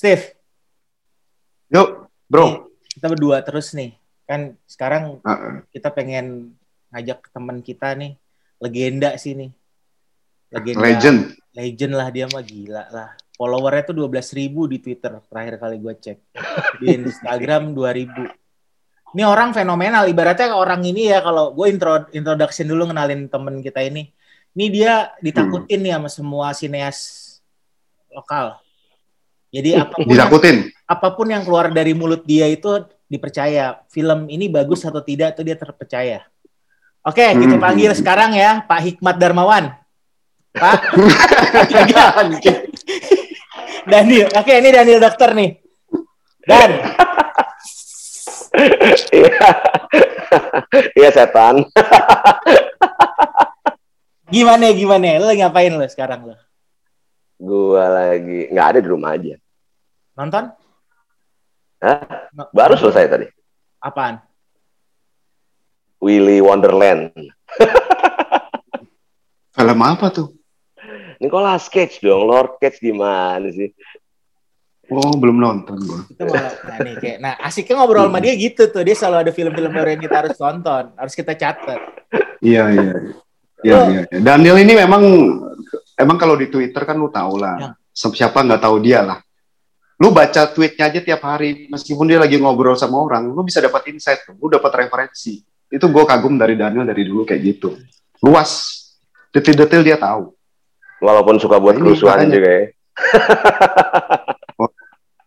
Steve. Yuk, bro. Kita berdua terus nih. Kan sekarang uh -uh. kita pengen ngajak teman kita nih, legenda sih nih. Legenda. Legend. Legend lah dia mah gila lah. Followernya tuh 12 ribu di Twitter terakhir kali gue cek. Di Instagram 2 ribu. Ini orang fenomenal. Ibaratnya orang ini ya kalau gue intro introduction dulu ngenalin temen kita ini. Ini dia ditakutin hmm. nih sama semua sineas lokal. Jadi apa pun ditakutin. Yang, apa pun yang keluar dari mulut dia itu dipercaya. Film ini bagus atau tidak itu dia terpercaya. Oke, hmm. kita panggil sekarang ya Pak Hikmat Darmawan. Pak. Daniel. Oke, ini Daniel dokter nih. Dan. Iya. Iya setan. gimana gimana? Lo ngapain lo sekarang lo? Gua lagi nggak ada di rumah aja. Nonton? Hah? Baru selesai tadi. Apaan? Willy Wonderland. Film apa tuh? Nicolas Cage dong, Lord Cage gimana sih? Oh, belum nonton gua. Itu malah, nah, nih, kayak, nah asiknya ngobrol sama dia gitu tuh. Dia selalu ada film-film baru yang kita harus tonton. Harus kita catat. Iya, iya. Iya, iya. Ya. Daniel ini memang, emang kalau di Twitter kan lu tau lah. Ya. Siapa nggak tahu dia lah. Lu baca tweetnya aja tiap hari, meskipun dia lagi ngobrol sama orang, lu bisa dapat insight, lu dapat referensi. Itu gue kagum dari Daniel dari dulu kayak gitu. Luas, detail-detail dia tahu. Walaupun suka buat nah, kerusuhan juga ya. oh,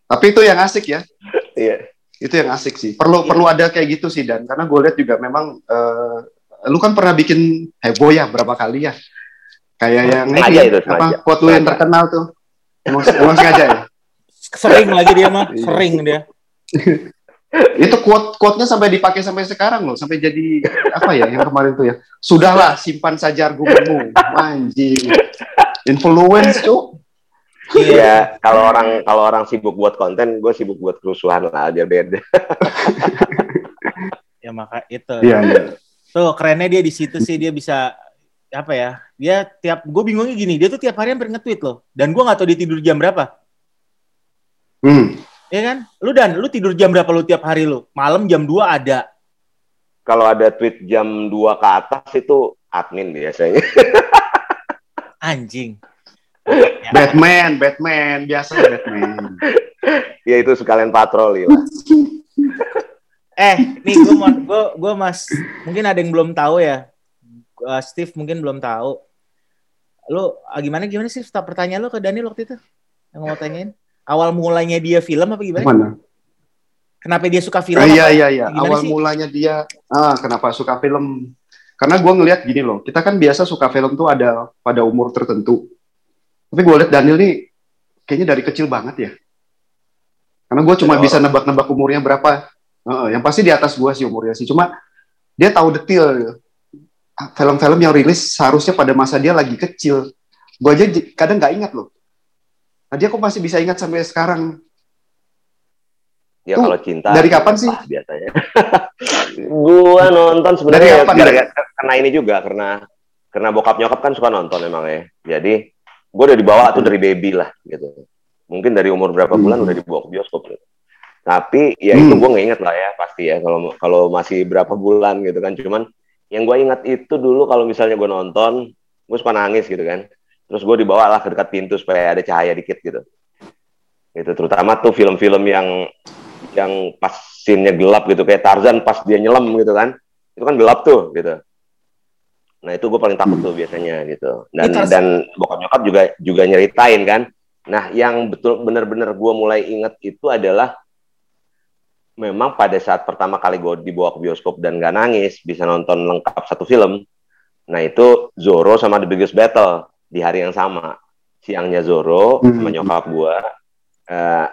tapi itu yang asik ya. Iya. Itu yang asik sih. Perlu iya. perlu ada kayak gitu sih dan karena gue lihat juga memang uh, lu kan pernah bikin heboh ya berapa kali ya. Kayak yang sengaja itu, apa quote lu yang terkenal tuh. Emang, emang sengaja ya? Sering lagi dia mah, iya. sering dia. itu quote quote-nya sampai dipakai sampai sekarang loh, sampai jadi apa ya yang kemarin tuh ya. Sudahlah, simpan saja argumenmu. Anjing. Influence, tuh. Iya, kalau orang kalau orang sibuk buat konten, gue sibuk buat kerusuhan lah, dia beda. ya maka itu. Iya, iya. Tuh kerennya dia di situ sih dia bisa apa ya? Dia tiap gue bingungnya gini, dia tuh tiap hari hampir nge-tweet loh. Dan gue nggak tahu dia tidur jam berapa. Hmm. Ya kan? Lu dan lu tidur jam berapa lu tiap hari lu? Malam jam 2 ada. Kalau ada tweet jam 2 ke atas itu admin biasanya. Anjing. Batman, Batman, biasa Batman. ya itu sekalian patroli lah. eh, nih gue mau gue gue mas mungkin ada yang belum tahu ya. Uh, Steve mungkin belum tahu. Lu ah, gimana gimana sih pertanyaan lu ke Daniel waktu itu? Yang mau tanyain? awal mulanya dia film apa gimana? Mana? Kenapa dia suka film? Ah, iya iya iya. Awal sih? mulanya dia ah kenapa suka film? Karena gue ngelihat gini loh, kita kan biasa suka film tuh ada pada umur tertentu. Tapi gue lihat Daniel nih kayaknya dari kecil banget ya. Karena gue cuma oh. bisa nebak-nebak umurnya berapa. Uh, yang pasti di atas gue sih umurnya sih. Cuma dia tahu detail film-film yang rilis seharusnya pada masa dia lagi kecil. Gue aja kadang nggak ingat loh. Nah, dia kok masih bisa ingat sampai sekarang. Ya Tuh, kalau cinta. Dari kapan sih? Biasanya. gua nonton sebenarnya ya, karena ini juga karena karena bokap nyokap kan suka nonton emang ya. Jadi gue udah dibawa tuh dari baby lah gitu. Mungkin dari umur berapa bulan hmm. udah dibawa ke bioskop gitu. Tapi ya hmm. itu gue nggak inget lah ya pasti ya kalau kalau masih berapa bulan gitu kan. Cuman yang gue ingat itu dulu kalau misalnya gue nonton, gue suka nangis gitu kan. Terus gue dibawa lah ke dekat pintu supaya ada cahaya dikit gitu. Itu terutama tuh film-film yang yang pas scene-nya gelap gitu. Kayak Tarzan pas dia nyelam gitu kan. Itu kan gelap tuh gitu. Nah itu gue paling takut tuh biasanya gitu. Dan dan bokap nyokap juga juga nyeritain kan. Nah yang betul bener-bener gue mulai inget itu adalah memang pada saat pertama kali gue dibawa ke bioskop dan gak nangis bisa nonton lengkap satu film nah itu Zoro sama The Biggest Battle di hari yang sama. Siangnya Zoro hmm. sama nyokap gue uh,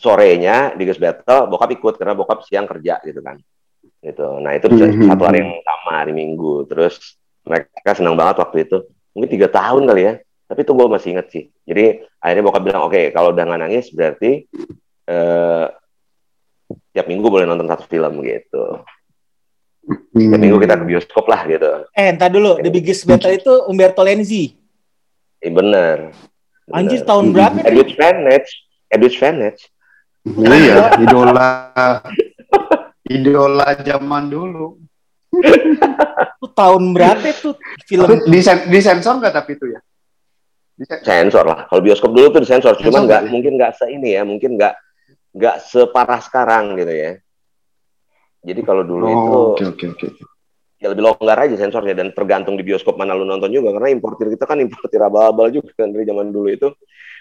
sorenya Gus Battle bokap ikut karena bokap siang kerja gitu kan gitu. Nah itu hmm. satu hari yang sama hari Minggu. Terus mereka senang banget waktu itu. Mungkin tiga tahun kali ya tapi itu gue masih inget sih. Jadi akhirnya bokap bilang oke okay, kalau udah nggak nangis berarti uh, tiap minggu boleh nonton satu film gitu tiap minggu kita ke bioskop lah gitu eh entar dulu The Biggest Battle itu Umberto Lenzi Iya bener. Anjir tahun berapa? Edwin Spanish. Edwidge Fenech. Iya, idola idola zaman dulu. Itu tahun berapa tuh film? Disen disensor nggak tapi itu ya? Sensor lah. Kalau bioskop dulu tuh disensor, cuman nggak mungkin nggak se ini ya, mungkin nggak nggak separah sekarang gitu ya. Jadi kalau dulu oh, itu okay, okay, okay. ya lebih longgar aja sensornya dan tergantung di bioskop mana lu nonton juga karena importir kita kan importir abal-abal juga kan dari zaman dulu itu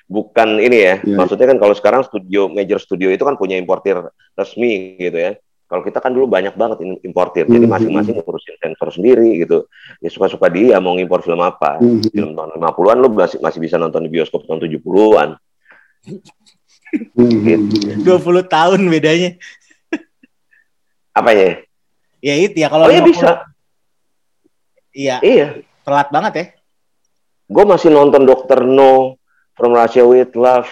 bukan ini ya. Yeah. Maksudnya kan kalau sekarang studio major studio itu kan punya importir resmi gitu ya. Kalau kita kan dulu banyak banget importir, mm -hmm. jadi hmm, masing-masing hmm. ngurusin sensor sendiri gitu. Ya suka-suka dia mau ngimpor film apa. Mm -hmm. Film tahun 50-an lu masih, masih bisa nonton di bioskop tahun 70-an. gitu. 20 tahun bedanya. Apa ya? Ya itu ya kalau Oh iya bisa. Iya. Iya. Telat banget ya. Gue masih nonton Dokter No, From Russia with Love,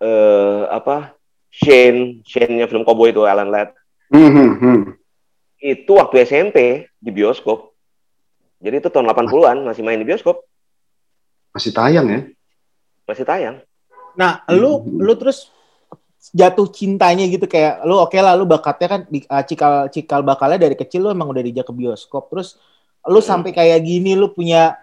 eh uh, apa Shane, Shane-nya film Cowboy itu Alan Ladd. Hmm. Itu waktu SMP di bioskop. Jadi itu tahun 80-an masih main di bioskop. Masih tayang ya? Masih tayang. Nah, lu lu terus jatuh cintanya gitu kayak lu oke okay lah lu bakatnya kan di, uh, cikal cikal bakalnya dari kecil lu emang udah dijak ke bioskop terus lu hmm. sampai kayak gini lu punya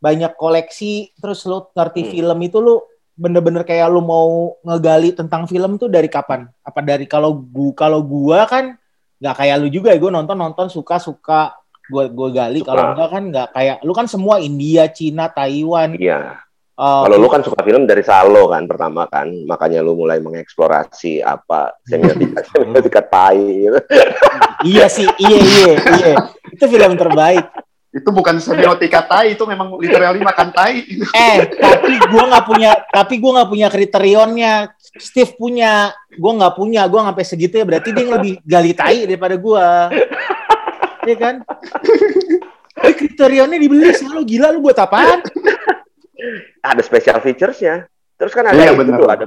banyak koleksi terus lu ngerti hmm. film itu lu bener-bener kayak lu mau ngegali tentang film tuh dari kapan? Apa dari kalau gua kalau gua kan nggak kayak lu juga ya, gua nonton nonton suka suka gua gua gali kalau enggak kan nggak kayak lu kan semua India, Cina, Taiwan. Iya. Uh, kalau lu kan suka film dari Salo kan pertama kan, makanya lu mulai mengeksplorasi apa semiotika semiotika tai gitu. iya sih, iya iya iya. Itu film terbaik. Itu bukan semiotika tai itu memang literally makan tai. Eh tapi gue nggak punya tapi gue nggak punya kriterionnya. Steve punya. Gue nggak punya gue sampai segitu ya. Berarti dia lebih gali tai daripada gue Iya kan? Eh, kriterionnya dibeli selalu gila lu buat apaan ada special featuresnya. Terus kan ada iya, itu tuh ada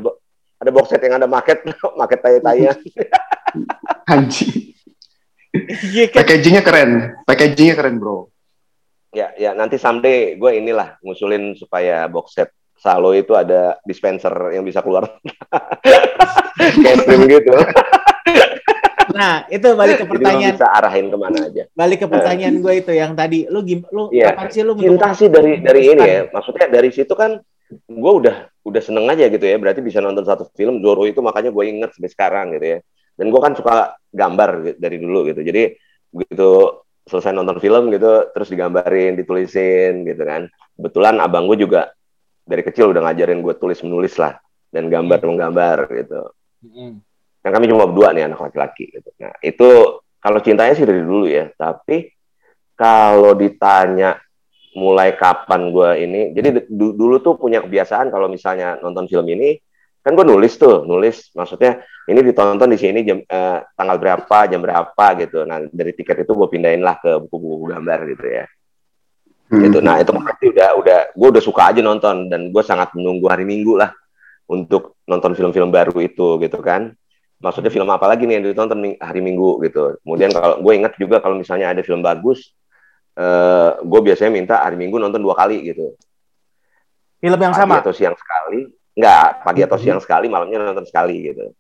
ada box set yang ada market market tai tainya anjing. Iya kan? Packagingnya keren, packagingnya keren bro. Ya ya nanti someday gue inilah ngusulin supaya box set Salo itu ada dispenser yang bisa keluar kayak gitu. Nah, itu balik ke pertanyaan. Jadi bisa arahin ke mana aja. Balik ke pertanyaan gue itu yang tadi, lu lu ya, kapan sih lu cinta sih dari dari ini ya. Maksudnya dari situ kan gue udah udah seneng aja gitu ya. Berarti bisa nonton satu film Zoro itu makanya gue inget sampai sekarang gitu ya. Dan gue kan suka gambar dari dulu gitu. Jadi begitu selesai nonton film gitu terus digambarin ditulisin gitu kan kebetulan abang gue juga dari kecil udah ngajarin gue tulis menulis lah dan gambar hmm. menggambar gitu hmm. kan kami cuma berdua nih anak laki-laki gitu nah itu kalau cintanya sih dari dulu ya tapi kalau ditanya mulai kapan gue ini jadi dulu tuh punya kebiasaan kalau misalnya nonton film ini kan gue nulis tuh nulis maksudnya ini ditonton di sini jam eh, tanggal berapa jam berapa gitu nah dari tiket itu gue pindahin lah ke buku-buku gambar gitu ya hmm. gitu nah itu berarti udah udah gue udah suka aja nonton dan gue sangat menunggu hari minggu lah untuk nonton film-film baru itu gitu kan maksudnya film apa lagi nih yang ditonton hari minggu gitu kemudian kalau gue ingat juga kalau misalnya ada film bagus eh, gue biasanya minta hari minggu nonton dua kali gitu film yang Pagi sama atau siang sekali Enggak, pagi atau siang sekali, malamnya nonton sekali gitu.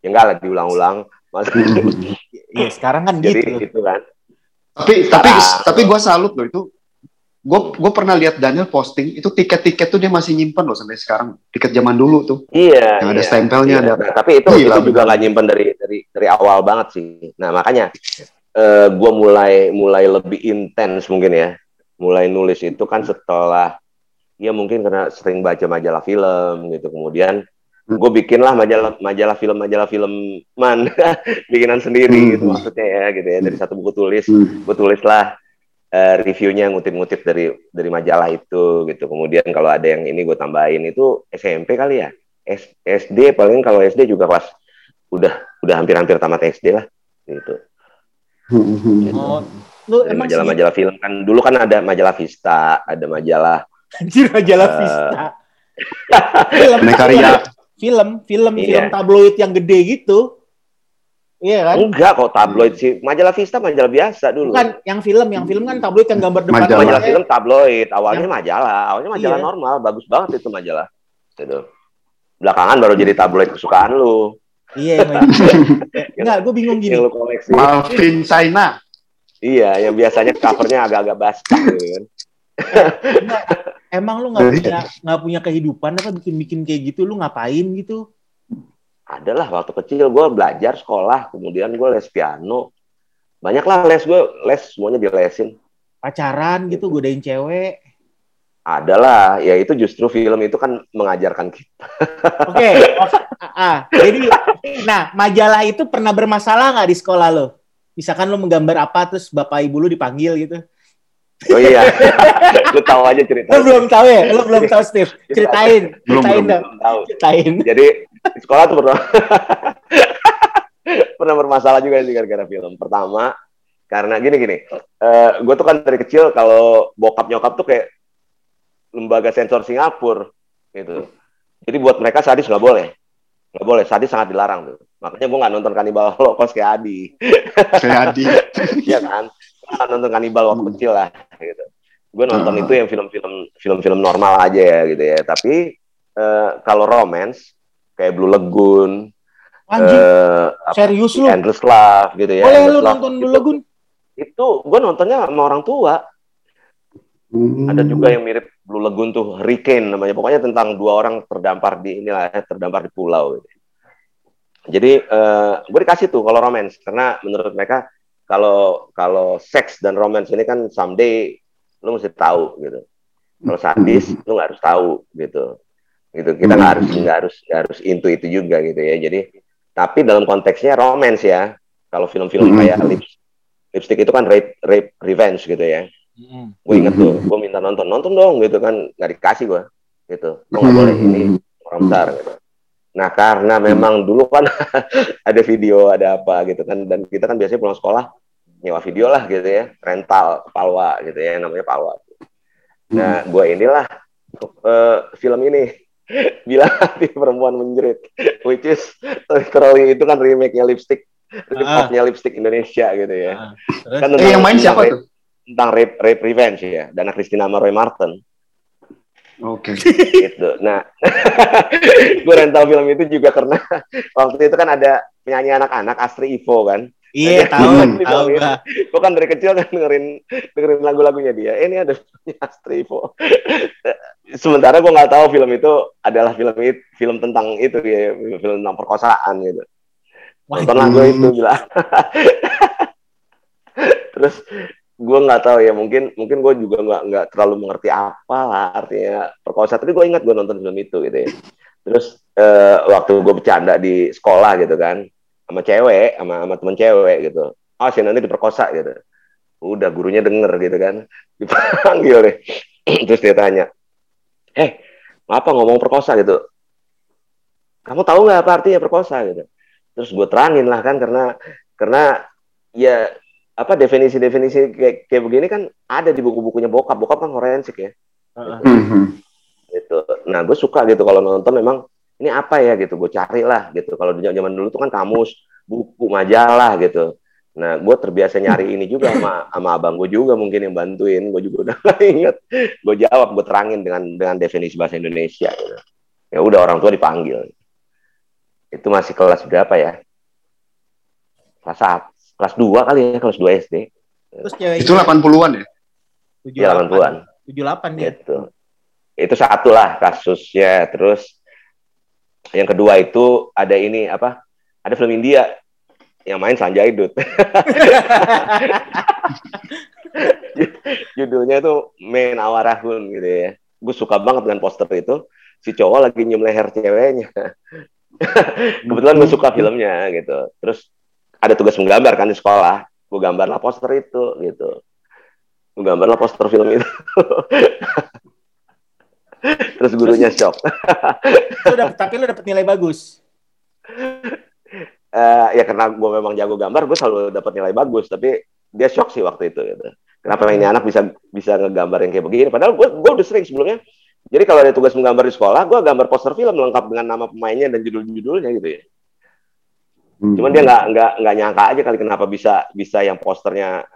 Ya enggak lah diulang-ulang. Iya, sekarang kan Jadi, gitu. gitu kan. Tapi tapi nah, tapi gue salut loh itu. Gue gue pernah lihat Daniel posting itu tiket-tiket tuh dia masih nyimpan loh sampai sekarang. Tiket zaman dulu tuh. Iya. Yang iya, ada stempelnya iya. ada. Nah, tapi itu Gila, itu juga nggak nyimpan dari dari dari awal banget sih. Nah makanya uh, eh, gue mulai mulai lebih intens mungkin ya. Mulai nulis itu kan setelah ya mungkin karena sering baca majalah film gitu kemudian hmm. gue bikin lah majalah majalah film majalah film man bikinan sendiri hmm. gitu maksudnya ya gitu ya dari satu buku tulis hmm. gue tulis lah uh, reviewnya ngutip-ngutip dari dari majalah itu gitu kemudian kalau ada yang ini gue tambahin itu SMP kali ya S SD paling kalau SD juga kelas udah udah hampir-hampir tamat SD lah gitu. gitu. Oh, lu majalah-majalah film kan dulu kan ada majalah Vista, ada majalah Anjir majalah uh, Vista. film, karya. Film, film, iya. film tabloid yang gede gitu. Iya kan? Enggak kok tabloid sih. Majalah Vista majalah biasa dulu. Kan yang film, yang film kan tabloid yang gambar depan. Majalah, majalah film tabloid. Awalnya yang... majalah, awalnya majalah iya. normal, bagus banget itu majalah. Gitu. belakangan baru jadi tabloid kesukaan lu. Iya, enggak, gue bingung gini. Yang lu koleksi. Malvin China. Iya, yang biasanya covernya agak-agak basah gitu kan. emang lu nggak punya nggak punya kehidupan apa bikin-bikin kayak gitu? Lu ngapain gitu? Adalah waktu kecil gue belajar sekolah, kemudian gue les piano. Banyak lah les gue, les semuanya dilesin. Pacaran gitu, godain cewek adalah ya itu justru film itu kan mengajarkan kita. Oke, okay. oh, ah, jadi nah majalah itu pernah bermasalah nggak di sekolah lo? Misalkan lo menggambar apa terus bapak ibu lo dipanggil gitu? Oh iya, lo tahu aja cerita. Lo belum tahu ya? Lo belum tahu Steve? Ceritain, belum, ceritain belum, belum tahu. Ceritain. Jadi di sekolah tuh pernah pernah bermasalah juga sih gara-gara film. Pertama karena gini gini, uh, eh, gue tuh kan dari kecil kalau bokap nyokap tuh kayak lembaga sensor Singapura gitu. Jadi buat mereka sadis nggak boleh, nggak boleh sadis sangat dilarang tuh. Makanya gue nggak nonton kanibal Holocaust kayak Adi. Kayak Adi. Iya kan? Gue nggak nonton kanibal waktu hmm. kecil lah. Gue nonton uh. itu yang film-film film-film normal aja ya gitu ya. Tapi uh, kalau romance kayak Blue Lagoon, Anjing, uh, serius lu? Endless Love gitu ya. Boleh lu nonton Blue Lagoon? Itu gue nontonnya sama orang tua. Hmm. Ada juga yang mirip Blue Lagoon tuh Hurricane namanya. Pokoknya tentang dua orang terdampar di inilah ya, terdampar di pulau. Gitu. Jadi uh, gue dikasih tuh kalau romance karena menurut mereka kalau kalau seks dan romance ini kan someday lu mesti tahu gitu. Kalau sadis lu nggak harus tahu gitu. Gitu kita nggak harus nggak harus gak harus into itu juga gitu ya. Jadi tapi dalam konteksnya romance ya. Kalau film-film kayak Lips, Lipstick itu kan rape, rape revenge gitu ya Hmm. Gue inget tuh, gue minta nonton, nonton dong gitu kan, nggak dikasih gue, gitu. Lo nggak boleh ini orang besar gitu. Nah karena memang dulu kan ada video, ada apa gitu kan, dan kita kan biasanya pulang sekolah nyewa video lah gitu ya, rental Palwa gitu ya, namanya Palwa. Nah gue inilah uh, film ini bila hati perempuan menjerit, which is literally itu kan remake-nya lipstick, remake-nya lipstick Indonesia gitu ya. Ah, kan eh, yang main siapa tuh? tentang rape, rape revenge ya, Dana Christina sama Roy Martin. Oke. Okay. gitu. Nah, gue rental film itu juga karena waktu itu kan ada penyanyi anak-anak Astri Ivo kan. Iya, tahu, tahu Gue kan dari kecil kan dengerin dengerin lagu-lagunya dia. Eh, ini ada Astri Ivo. Sementara gue nggak tahu film itu adalah film itu, film tentang itu ya, film tentang perkosaan gitu. Nonton lagu itu bilang. Terus gue nggak tahu ya mungkin mungkin gue juga nggak nggak terlalu mengerti apa lah artinya perkosa tapi gue ingat gue nonton film itu gitu ya terus uh, waktu gue bercanda di sekolah gitu kan sama cewek sama sama temen cewek gitu. Oh si nanti diperkosa gitu. Udah gurunya denger gitu kan. Dipanggil deh. Terus dia tanya eh apa ngomong perkosa gitu. Kamu tahu nggak apa artinya perkosa? gitu. Terus gue terangin lah kan karena karena ya apa definisi-definisi kayak kayak begini kan ada di buku-bukunya bokap. Bokap kan forensik ya. Uh-huh. gitu. Nah gue suka gitu kalau nonton. Memang ini apa ya gitu gue cari lah gitu kalau di zaman dulu tuh kan kamus buku majalah gitu nah gue terbiasa nyari ini juga sama sama abang gue juga mungkin yang bantuin gue juga udah gak inget gue jawab gue terangin dengan dengan definisi bahasa Indonesia gitu. ya udah orang tua dipanggil itu masih kelas berapa ya kelas satu kelas 2 kali ya, kelas 2 SD. Terus itu 80-an ya? Iya, 80-an. 78 dia. Itu. Itu satu lah kasusnya. Terus yang kedua itu ada ini apa? Ada film India yang main Sanjay Dutt. Judulnya itu Main Awarahun gitu ya. Gue suka banget dengan poster itu. Si cowok lagi nyium leher ceweknya. Kebetulan gue suka filmnya gitu. Terus ada tugas menggambar kan di sekolah gue gambar lah poster itu gitu gue gambar lah poster film itu terus gurunya shock. Lu dapet, tapi lu dapet nilai bagus? Uh, ya karena gue memang jago gambar gue selalu dapat nilai bagus tapi dia shock sih waktu itu gitu. Kenapa ini anak bisa bisa ngegambar yang kayak begini? Padahal gue gue udah sering sebelumnya. Jadi kalau ada tugas menggambar di sekolah gue gambar poster film lengkap dengan nama pemainnya dan judul-judulnya gitu ya. Hmm. Cuman dia nggak nggak nggak nyangka aja kali kenapa bisa bisa yang posternya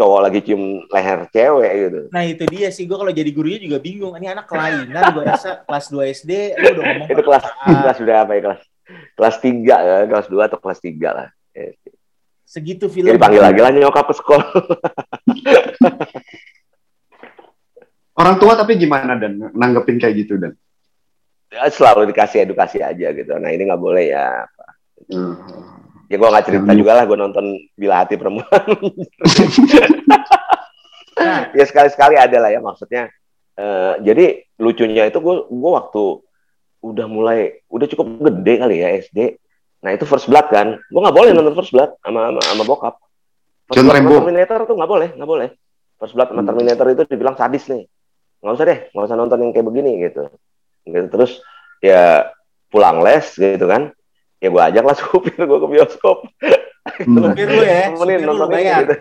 cowok lagi cium leher cewek gitu. Nah itu dia sih, gue kalau jadi gurunya juga bingung. Ini anak kelainan, gue rasa kelas 2 SD, lu udah ngomong. itu kelas, kelas berapa ya? Kelas, kelas 3 ya, kelas 2 atau kelas 3 lah. Segitu film. Jadi panggil lagi lah nyokap ke sekolah. Orang tua tapi gimana dan nanggepin kayak gitu dan? Ya, selalu dikasih edukasi aja gitu. Nah ini nggak boleh ya. Hmm. Ya gue nggak cerita juga lah, gue nonton Bila Hati Perempuan. nah. ya sekali-sekali ada lah ya maksudnya. Uh, jadi lucunya itu gue gue waktu udah mulai udah cukup gede kali ya SD. Nah itu first blood kan, gue nggak boleh nonton first blood sama sama, sama bokap. First blood sama Terminator tuh nggak boleh, nggak boleh. First blood sama hmm. Terminator itu dibilang sadis nih. Nggak usah deh, nggak usah nonton yang kayak begini gitu gitu terus ya pulang les gitu kan ya gue ajak lah supir gue ke bioskop. Supir lu ya supir nonton lu gitu.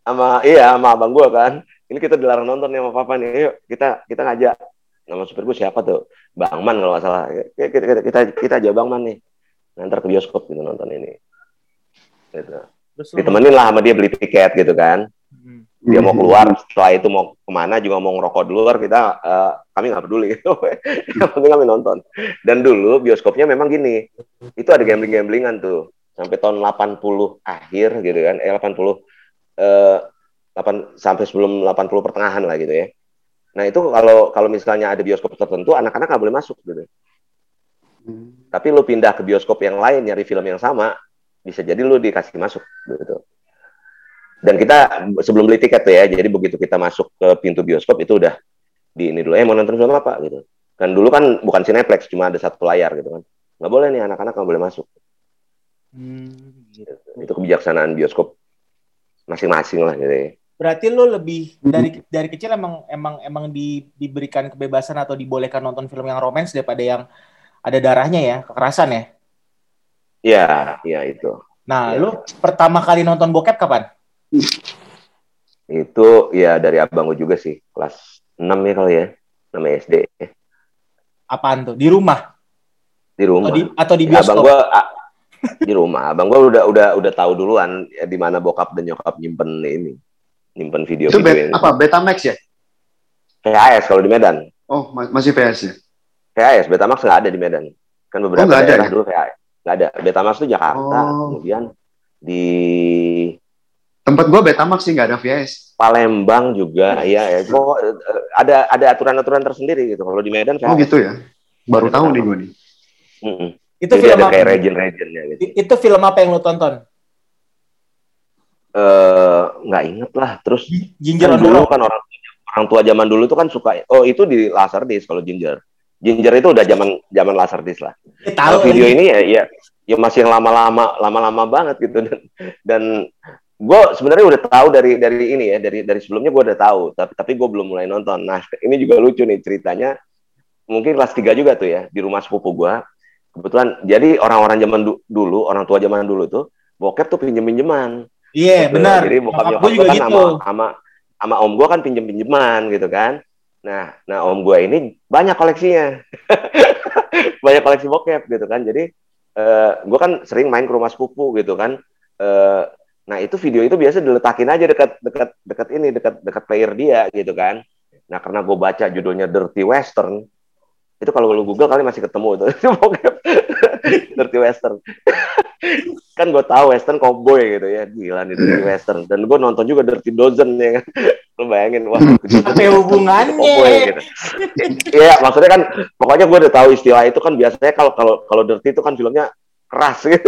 sama iya sama abang gue kan. Ini kita dilarang nonton nih sama papa nih. Yuk kita kita ngajak. Nama supir gue siapa tuh? Bang man kalau nggak salah. Kita kita kita, kita aja bang man nih. Nanti ke bioskop gitu nonton ini. Gitu. Ditemenin lah sama dia beli tiket gitu kan. hmm dia mau keluar setelah itu mau ke mana juga mau ngerokok di luar kita uh, kami nggak peduli. Gitu yang penting kami nonton. Dan dulu bioskopnya memang gini itu ada gambling gamblingan tuh. Sampai tahun 80 akhir gitu kan eh 80 eh 8 sampai sebelum 80 pertengahan lah gitu ya. Nah itu kalau kalau misalnya ada bioskop tertentu anak-anak nggak boleh masuk gitu. Hmm. tapi lu pindah ke bioskop yang lain nyari film yang sama bisa jadi lu dikasih masuk gitu dan kita sebelum beli tiket tuh ya jadi begitu kita masuk ke pintu bioskop itu udah di ini dulu eh mau nonton film apa gitu kan dulu kan bukan Cineplex cuma ada satu layar gitu kan nggak boleh nih anak-anak nggak boleh masuk hmm. gitu. itu kebijaksanaan bioskop masing-masing lah gitu ya. berarti lo lebih dari dari kecil emang emang emang di, diberikan kebebasan atau dibolehkan nonton film yang romans daripada yang ada darahnya ya kekerasan ya Iya, iya itu. Nah, ya. lu pertama kali nonton bokep kapan? Itu ya dari abang gue juga sih, kelas 6 ya kali ya, 6 SD. Apaan tuh? Di rumah? Di rumah. Atau di, atau di bioskop? Ya, abang gue di rumah. Abang gue udah udah udah tahu duluan ya, di mana bokap dan nyokap nyimpen ini, nyimpen video. Itu bet, apa? Betamax ya? PHS kalau di Medan. Oh, masih PS ya? PHS, Betamax nggak ada di Medan. Kan beberapa oh, daerah ya? dulu PHS. Nggak ada. Betamax itu Jakarta, oh. kemudian di Tempat gua Betamax sih nggak ada VHS. Palembang juga, ya, ya. Kok ada ada aturan-aturan tersendiri gitu. Kalau di Medan VHS. Oh gitu ya. Baru tahu nih gue nih. Mm. Itu Jadi film ada apa? kayak region-regionnya gitu. Itu film apa yang lo tonton? Eh nggak inget lah. Terus Ginger kan dulu kan orang orang tua zaman dulu tuh kan suka oh itu di Laserdisc kalau Ginger. Ginger itu udah zaman zaman Laserdisc lah. Eh, tahu video ini ya ya ya masih yang lama-lama lama-lama banget gitu dan dan gue sebenarnya udah tahu dari dari ini ya dari dari sebelumnya gue udah tahu tapi tapi gue belum mulai nonton. Nah ini juga lucu nih ceritanya. Mungkin kelas tiga juga tuh ya di rumah sepupu gue kebetulan jadi orang-orang zaman du dulu orang tua zaman dulu tuh bokep tuh pinjem pinjeman iya yeah, gitu. benar. Jadi bokap nyokap juga kan gitu. sama, sama sama om gue kan pinjem pinjeman gitu kan. Nah nah om gue ini banyak koleksinya. Banyak koleksi bokep gitu kan. Jadi uh, eh, gue kan sering main ke rumah sepupu gitu kan. Uh, Nah itu video itu biasa diletakin aja dekat dekat dekat ini dekat dekat player dia gitu kan. Nah karena gue baca judulnya Dirty Western, itu kalau lu Google kali masih ketemu itu Dirty Western. kan gue tahu Western cowboy gitu ya, gila nih Dirty Western. Dan gue nonton juga Dirty Dozen ya kan. Lu bayangin wah apa hubungannya? gitu. Iya, maksudnya kan pokoknya gue udah tahu istilah itu kan biasanya kalau kalau kalau Dirty itu kan filmnya keras gitu.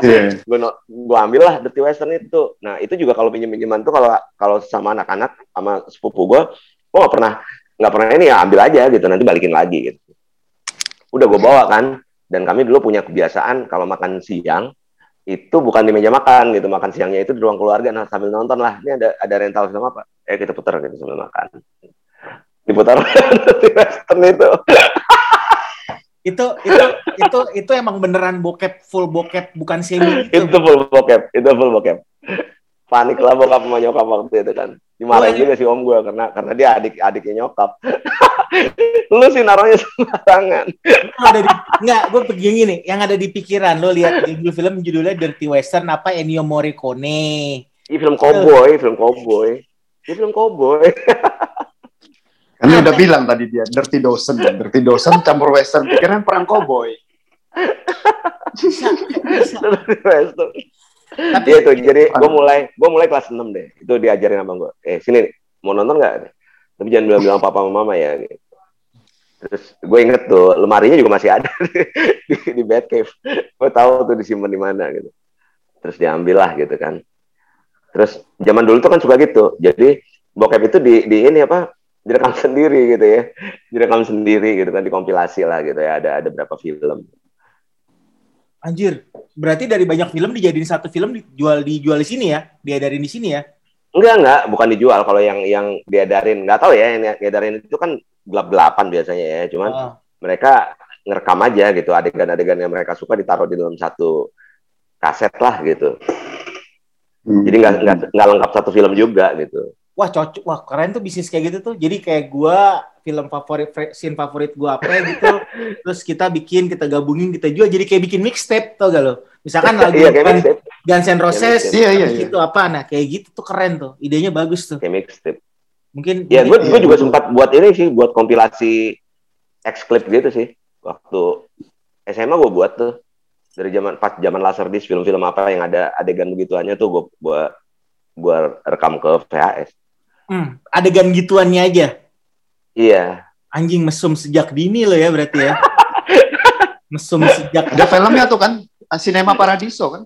Yeah. gue gue ambil lah Dirty Western itu. Nah itu juga kalau pinjam pinjaman tuh kalau kalau sama anak-anak sama sepupu gue, gue gak pernah nggak pernah ini ya ambil aja gitu nanti balikin lagi gitu. Udah gue bawa kan dan kami dulu punya kebiasaan kalau makan siang itu bukan di meja makan gitu makan siangnya itu di ruang keluarga nah sambil nonton lah ini ada ada rental film apa eh kita putar gitu sambil makan diputar Western itu itu itu itu itu emang beneran bokep full bokep bukan semi itu. itu full bokep itu full bokep. Panik lah bokap sama nyokap waktu itu kan. Dimarahin oh, juga si om gue karena karena dia adik adiknya nyokap. Lu sih naruhnya sembarangan. Ada di, nggak gue begini nih yang ada di pikiran lo lihat judul film judulnya Dirty Western apa Ennio Morricone. Ini film cowboy, film cowboy. Ini film cowboy. kan dia udah bilang tadi dia Dirty Dozen, Dirty Dozen campur western, pikiran perang cowboy. Tapi ya itu jadi gue mulai gue mulai kelas 6 deh. Itu diajarin sama gue. Eh sini mau nonton nggak? Tapi jangan bilang-bilang papa sama mama ya. Terus gue inget tuh lemarinya juga masih ada di, di bed cave. Gue tahu tuh disimpan di mana gitu. Terus diambil lah gitu kan. Terus zaman dulu tuh kan suka gitu. Jadi bokep itu di, di ini apa? Direkam sendiri gitu ya. Direkam sendiri gitu kan dikompilasi lah gitu ya. Ada ada berapa film. Anjir, berarti dari banyak film dijadiin satu film dijual dijual di sini ya? Diadarin di sini ya? Enggak, enggak, bukan dijual. Kalau yang yang diadarin, nggak tahu ya, yang diadarin itu kan gelap-gelapan biasanya ya. Cuman oh. mereka ngerekam aja gitu, adegan-adegan yang mereka suka ditaruh di dalam satu kaset lah gitu. Hmm. Jadi nggak nggak lengkap satu film juga gitu wah cocok. Wah keren tuh bisnis kayak gitu tuh. Jadi kayak gua film favorit scene favorit gua apa gitu. Terus kita bikin kita gabungin kita jual. Jadi kayak bikin mixtape tau gak lo? Misalkan lagu iya, kan Guns N' Roses iya, iya, iya. gitu apa? Nah kayak gitu tuh keren tuh. Idenya bagus tuh. Kayak mixtape. Mungkin ya gue gue juga sempat buat ini sih buat kompilasi X clip gitu sih. Waktu SMA gue buat tuh. Dari zaman pas zaman laserdisc film-film apa yang ada adegan begituannya tuh gue buat buat rekam ke VHS Hmm, adegan gituannya aja. Iya. Anjing mesum sejak dini lo ya berarti ya. mesum sejak. Ada filmnya tuh kan, Cinema Paradiso kan?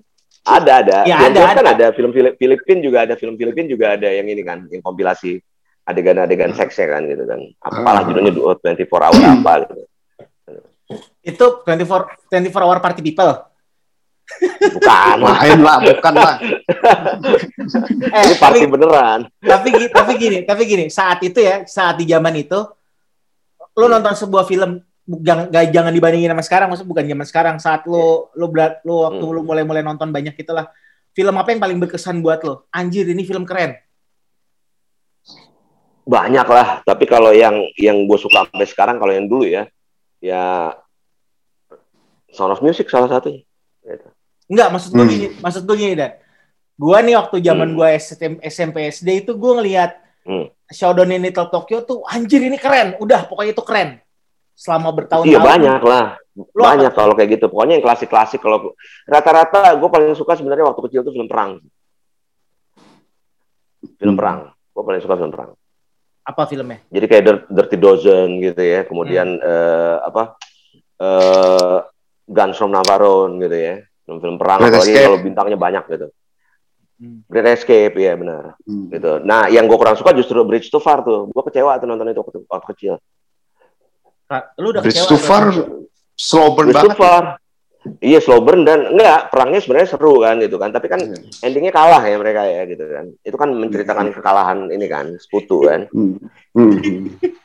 Ada ada. Ya, ada, kan ada. film Filipin juga ada film Filipin juga ada yang ini kan, yang kompilasi adegan-adegan seksnya kan gitu kan. Apalah judulnya 24 hour apa gitu. Itu 24 24 hour party people. Bukan. Main lah, bukan lah. eh, Ini party tapi, beneran. Tapi tapi gini, tapi gini, saat itu ya, saat di zaman itu, lo nonton sebuah film jangan gak, jangan dibandingin sama sekarang, maksud bukan zaman sekarang. Saat lo lo berat lo waktu hmm. lo mulai-mulai nonton banyak itulah. Film apa yang paling berkesan buat lo? Anjir, ini film keren. Banyak lah, tapi kalau yang yang gue suka sampai sekarang kalau yang dulu ya, ya Sound of Music salah satunya. Gitu. Enggak, maksud gue hmm. gini, maksud gue gini, Dan. Gua nih waktu zaman hmm. gue SMP SD itu gue ngelihat hmm. Showdown in Little Tokyo tuh anjir ini keren. Udah, pokoknya itu keren. Selama bertahun-tahun. Iya banyak lah. Lu banyak kalau kayak gitu. Pokoknya yang klasik-klasik kalau rata-rata gue paling suka sebenarnya waktu kecil tuh film perang. Film hmm. perang. Gue paling suka film perang. Apa filmnya? Jadi kayak Dirty Dozen gitu ya. Kemudian hmm. uh, apa? Uh, Guns from Navarone gitu ya film-film perang Great apalagi kalau bintangnya banyak gitu hmm. Great Escape ya benar hmm. gitu nah yang gue kurang suka justru Bridge to Far tuh gue kecewa tuh nonton itu waktu, waktu kecil lu udah Bridge kecewa to Far slow burn Bridge banget to Far Iya slow burn dan enggak perangnya sebenarnya seru kan gitu kan tapi kan hmm. endingnya kalah ya mereka ya gitu kan itu kan menceritakan hmm. kekalahan ini kan sekutu kan hmm. Hmm.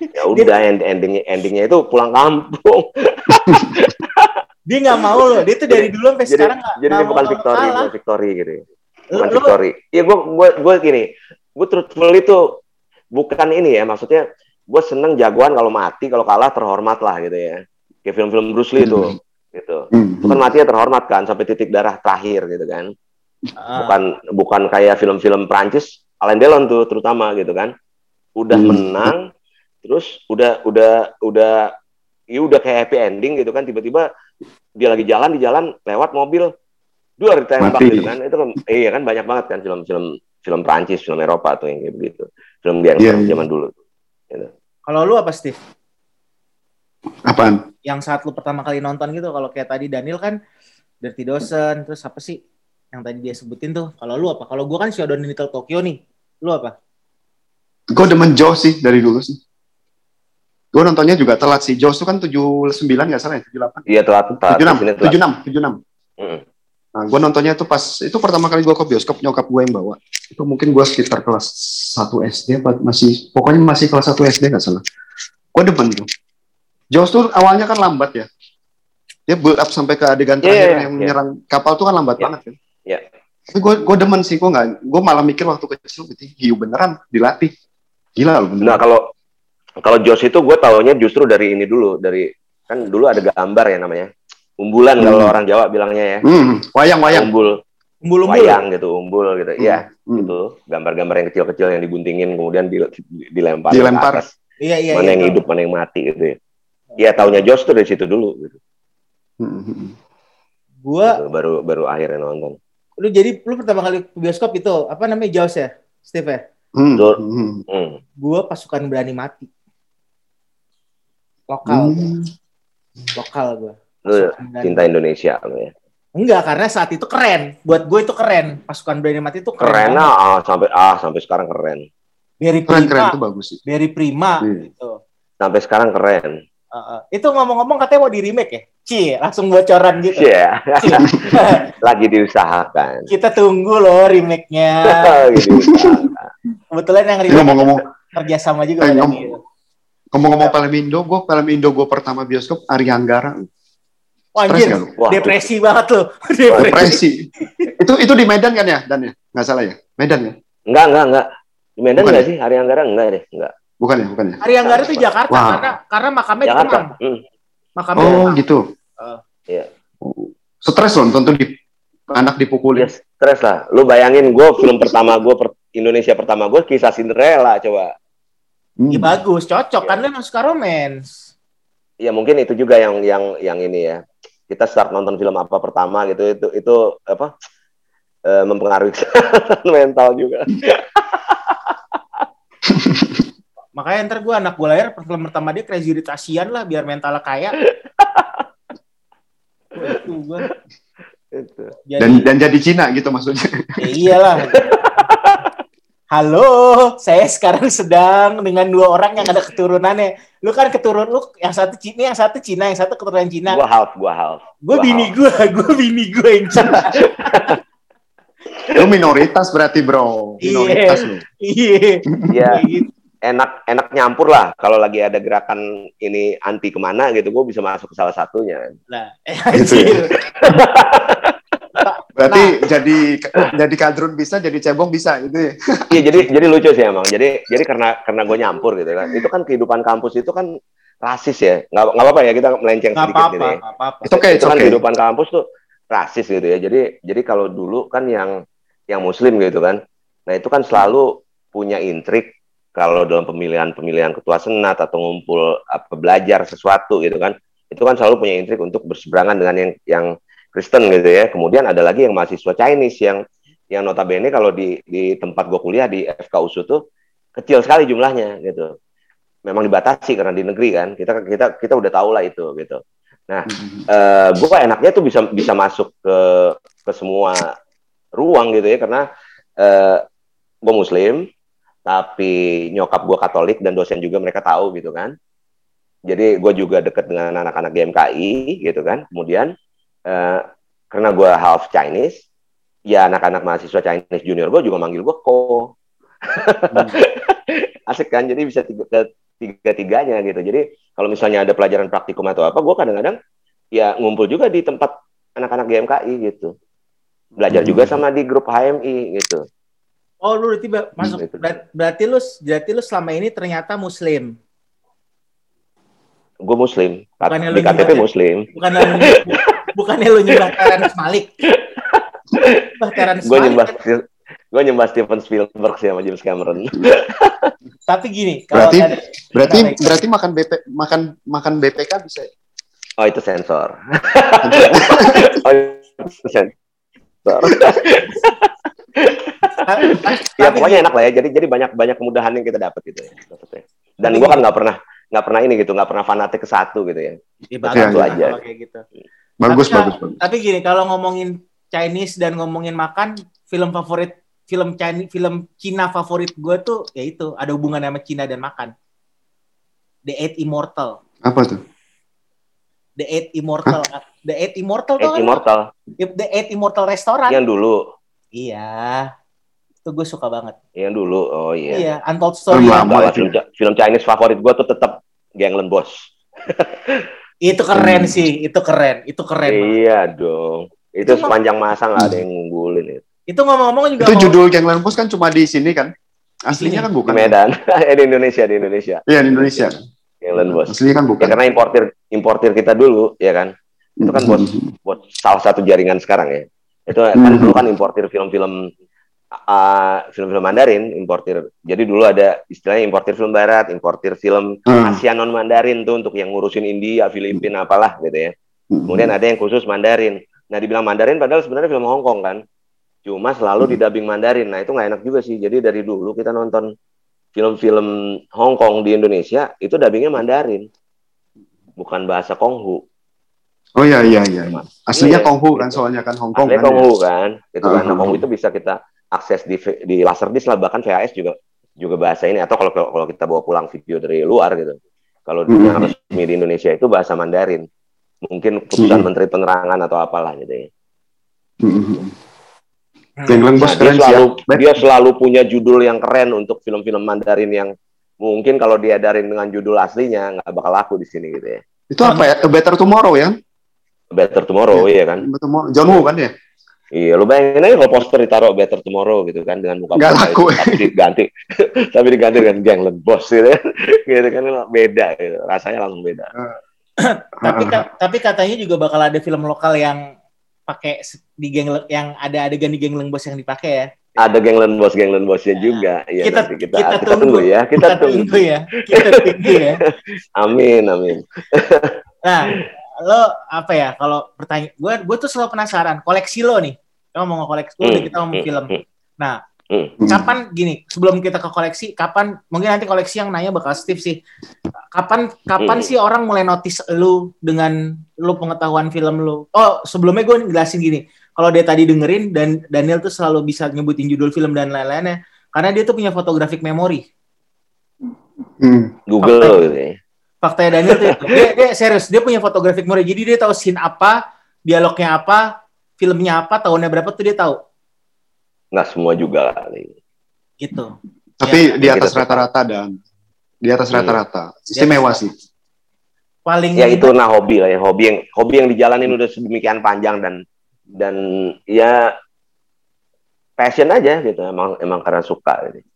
ya udah endingnya endingnya itu pulang kampung dia nggak mau loh. Dia tuh dari dulu sampai sekarang nggak jadi dia bukan victory bukan victory gitu bukan lu, victory. Iya gue gue gue gini. Gue truthful itu bukan ini ya maksudnya gue seneng jagoan kalau mati kalau kalah terhormat lah gitu ya. Kayak film-film Bruce Lee tuh hmm. gitu. Hmm. itu kan matinya terhormat kan sampai titik darah terakhir gitu kan. Ah. bukan bukan kayak film-film Prancis Alain Delon tuh terutama gitu kan. Udah hmm. menang terus udah udah udah ya udah kayak happy ending gitu kan. Tiba-tiba dia lagi jalan di jalan lewat mobil. Dua ditembak gitu kan. Itu kan iya kan banyak banget kan film-film film Prancis film Eropa tuh yang kayak begitu. Film yang yeah, iya. zaman dulu. Gitu. kalau lu apa Steve? Apaan? Yang saat lu pertama kali nonton gitu kalau kayak tadi Daniel kan Dirty Dozen terus apa sih yang tadi dia sebutin tuh? Kalau lu apa? Kalau gua kan Showdown in Little Tokyo nih. Lu apa? Gue demen Joe sih dari dulu sih Gue nontonnya juga telat sih. Jaws itu kan 79 nggak salah ya? 78? Iya telat. telat. 76, 76, 76. Mm. Nah, gue nontonnya itu pas, itu pertama kali gue ke bioskop, nyokap gue yang bawa. Itu mungkin gue sekitar kelas 1 SD, masih, pokoknya masih kelas 1 SD nggak salah. Gue depan itu. Jaws tuh awalnya kan lambat ya. Dia build up sampai ke adegan iya, terakhir yeah, yeah, yang yeah. menyerang kapal tuh kan lambat yeah. banget kan. Iya. Yeah. Tapi gue gue demen sih, gue nggak, gue malah mikir waktu kecil gitu, hiu beneran dilatih. Gila loh beneran. Nah kalau kalau Jos itu gue taunya justru dari ini dulu, dari kan dulu ada gambar ya namanya. Umbulan hmm. kalau orang Jawa bilangnya ya. Hmm. Wayang, wayang. Umbul. Umbul-umbul. wayang gitu, umbul gitu. Iya, Hmm. gitu. Gambar-gambar yang kecil-kecil yang dibuntingin kemudian di- di- dilempar. Dilempar. atas. Iya iya. mana iya, yang tahu. hidup, mana yang mati gitu ya. Iya, taunya Josh tuh dari situ dulu gitu. Hmm, hmm, Gua Gitu, baru baru akhirnya nonton. lu jadi lu pertama kali ke bioskop itu apa namanya Jaws ya? Steve ya? hmm, hmm, Hmm. Gua pasukan berani mati. Lokal, hmm. lokal. Lu Berani cinta Indonesia lu ya. Enggak, karena saat itu keren. Buat gue itu keren. Pasukan Berani Mati itu keren. Keren ah sampai ah sampai sekarang keren. Dari Keren keren prima, itu bagus sih. dari prima Iya. gitu. Sampai sekarang keren. Uh, uh. Itu ngomong-ngomong katanya mau di remake ya? Cie, langsung bocoran gitu. Iya. Lagi diusahakan. Kita tunggu loh remake-nya. Kebetulan yang remake ngomong-ngomong kerja sama juga Eh, ngomong- ngomong-ngomong film Indo, gue film Indo gue pertama bioskop Ari Anggara. Wah, Stres anjir, gak lu? Wah, depresi banget loh. depresi. Depresi. itu itu di Medan kan ya, Dan ya? Nggak salah ya? Medan ya? Enggak, enggak, enggak. Di Medan Bukan enggak ya? sih? Hari Anggara enggak deh, enggak. Bukan ya, bukan ya? Ari Anggara itu Jakarta Wah. karena karena makamnya di Jakarta. Kemang. Hmm. Makamnya Oh di Kemang. gitu. Uh. Iya. Stres loh, nonton di anak dipukulin. Ya stres lah. Lu bayangin gue film pertama gue per, Indonesia pertama gue kisah Cinderella coba. Hmm. Iya bagus, cocok Iya. kan lu emang suka romance. Ya mungkin itu juga yang yang yang ini ya. Kita start nonton film apa pertama gitu itu itu apa eh, mempengaruhi mental juga. Makanya ntar gue anak gue lahir film pertama dia Crazy Rich Asian lah biar mentalnya kaya. Itu gue. Dan dan jadi Cina gitu maksudnya. ya iyalah. Halo, saya sekarang sedang dengan dua orang yang ada keturunannya. Lu kan keturun lu yang satu Cina, yang satu Cina, yang satu keturunan Cina. Gua half, gua half. Gua bini half. gue, gue bini gue yang Cina. Lu minoritas berarti bro. Minoritas lu. Iya. Ya Gitu. enak enak nyampur lah kalau lagi ada gerakan ini anti ke mana gitu gue bisa masuk ke salah satunya. Nah, eh, anjir. Berarti jadi jadi kadrun bisa, jadi cebong bisa gitu ya. Iya jadi jadi lucu sih emang. Jadi jadi karena karena gue nyampur gitu kan. Itu kan kehidupan kampus itu kan rasis ya. Nggak nggak apa-apa ya kita melenceng Nggak sedikit apa-apa, gitu ya. apa-apa. Itu oke, itu itu kan oke. kehidupan kampus tuh rasis gitu ya. Jadi jadi kalau dulu kan yang yang muslim gitu kan. Nah, itu kan selalu punya intrik kalau dalam pemilihan-pemilihan ketua senat atau ngumpul apa belajar sesuatu gitu kan. Itu kan selalu punya intrik untuk berseberangan dengan yang yang Kristen gitu ya. Kemudian ada lagi yang mahasiswa Chinese yang yang notabene kalau di di tempat gue kuliah di FK USU tuh kecil sekali jumlahnya gitu. Memang dibatasi karena di negeri kan. Kita kita kita udah tahu lah itu gitu. Hmm. eh gue enaknya tuh bisa bisa masuk ke ke semua ruang gitu ya karena eh gue muslim tapi nyokap gue katolik dan dosen juga mereka tahu gitu kan jadi gue juga deket dengan anak-anak GMKI gitu kan kemudian eh karena gue half Chinese ya anak-anak mahasiswa Chinese junior gue juga manggil gue ko. Asik kan? Jadi bisa tiga, tiga tiganya gitu. Jadi kalau misalnya ada pelajaran praktikum atau apa gue kadang-kadang ya ngumpul juga di tempat anak-anak GMKI gitu. Belajar Hmm. juga sama di grup HMI gitu. Oh, lu berarti ba- masuk Gitu. ber- berarti lu berarti lu selama ini ternyata muslim. gue muslim. Bukannya di KTP muslim. Bukan bukannya lu nyembah Terence Malik. Nyembah Terence gue Malik. nyembah gue nyembah Steven Spielberg sih sama James Cameron Tapi gini, kalau Berarti tadi berarti Baik. berarti makan BP makan makan BPK bisa. ya? oh itu sensor oh itu sensor ya pokoknya enak lah ya jadi jadi banyak banyak kemudahan yang kita dapat gitu ya dan gue kan nggak pernah nggak pernah ini gitu nggak pernah fanatik ke satu gitu ya Ya, Iya, iya. lah kalau kayak gitu. Bagus Tapi, bagus bagus. Tapi gini, kalau ngomongin Chinese dan ngomongin makan, film favorit film Chinese film Cina favorit gue tuh ya itu ada hubungan sama Cina dan makan. The Eight Immortal. Apa tuh? The Eight Immortal. The Eight Immortal Eight kan? Immortal The Eight Immortal Restaurant. yang dulu Iya. Itu gue suka banget. yang dulu oh iya Iya, Untold Story. Lama. Lah, film, film Chinese favorit gue tuh tetap Gangland Boss Itu keren Hmm. sih, itu keren, itu keren. banget. iya dong itu Itu sepanjang masa nggak ada yang ngunggulin itu Itu ngomong-ngomong juga Itu judul Gang Lampus kan cuma di sini kan? Aslinya sini. kan di bukan. Medan eh, di Indonesia di Indonesia Iya di Indonesia. Gangland Boss Aslinya kan ya bukan. karena importir importir kita dulu ya kan itu kan bos bos salah satu jaringan sekarang ya Itu kan hmm. dulu kan importir film-film uh, film-film Mandarin, importir. Jadi dulu ada istilahnya importir film Barat, importir film hmm. Asia non Mandarin tuh untuk yang ngurusin India, Filipina, apalah gitu ya. Hmm. Kemudian ada yang khusus Mandarin. Nah dibilang Mandarin padahal sebenarnya film Hong Kong kan. Cuma selalu hmm. didubbing Mandarin. Nah itu nggak enak juga sih. Jadi dari dulu kita nonton film-film Hong Kong di Indonesia itu dubbingnya Mandarin, bukan bahasa Konghu. Oh iya iya iya. Aslinya iya, Konghu kan soalnya kan Hong Kong. Aslinya kan, Konghu ya? kan. Itu uh, kan uh, Konghu itu bisa kita akses di di Laserdisc lah bahkan VHS juga juga bahasa ini atau kalau kalau kita bawa pulang video dari luar gitu. Kalau uh, yang resmi di Indonesia itu bahasa Mandarin. Mungkin keputusan uh, Menteri Penerangan atau apalah gitu ya. Uh, nah, dia selalu dia selalu punya judul yang keren untuk film-film Mandarin yang mungkin kalau dia diadarin dengan judul aslinya nggak bakal laku di sini gitu ya. Itu apa ya? A Better Tomorrow ya? Better Tomorrow, iya, iya kan? Better Tomorrow. John Woo kan ya? Iya, lu bayangin aja kalau poster ditaruh Better Tomorrow gitu kan dengan muka Gak laku. Itu, tapi diganti, tapi diganti dengan Gangland Boss gitu, kan. gitu kan beda, gitu. rasanya langsung beda. tapi tapi katanya juga bakal ada film lokal yang pakai di geng yang ada adegan di Gangland Boss yang dipakai ya. Ada Gangland Boss, Gangland Bossnya nah, juga. Iya, kita, nanti kita, kita, kita tunggu, tunggu ya, kita, kita tunggu. tunggu ya, kita tunggu ya. amin, amin. nah, lo apa ya kalau pertanyaan gue gue tuh selalu penasaran koleksi lo nih kita mau koleksi hmm. kita mau hmm. film hmm. nah hmm. kapan gini sebelum kita ke koleksi kapan mungkin nanti koleksi yang nanya bakal Steve sih kapan kapan hmm. sih orang mulai notice lu dengan lu pengetahuan film lu oh sebelumnya gue jelasin gini kalau dia tadi dengerin dan Daniel tuh selalu bisa nyebutin judul film dan lain-lainnya karena dia tuh punya photographic memory hmm. Google gitu ya faktanya Daniel tuh. Dia, dia serius, dia punya fotografic memory. Jadi dia tahu scene apa, dialognya apa, filmnya apa, tahunnya berapa tuh dia tahu. Nggak semua juga Gitu. Tapi ya. di atas rata-rata dan di atas hmm. rata-rata. Istimewa sih. Paling ya itu nah hobi lah ya, hobi yang hobi yang dijalanin udah sedemikian panjang dan dan ya passion aja gitu emang emang karena suka gitu.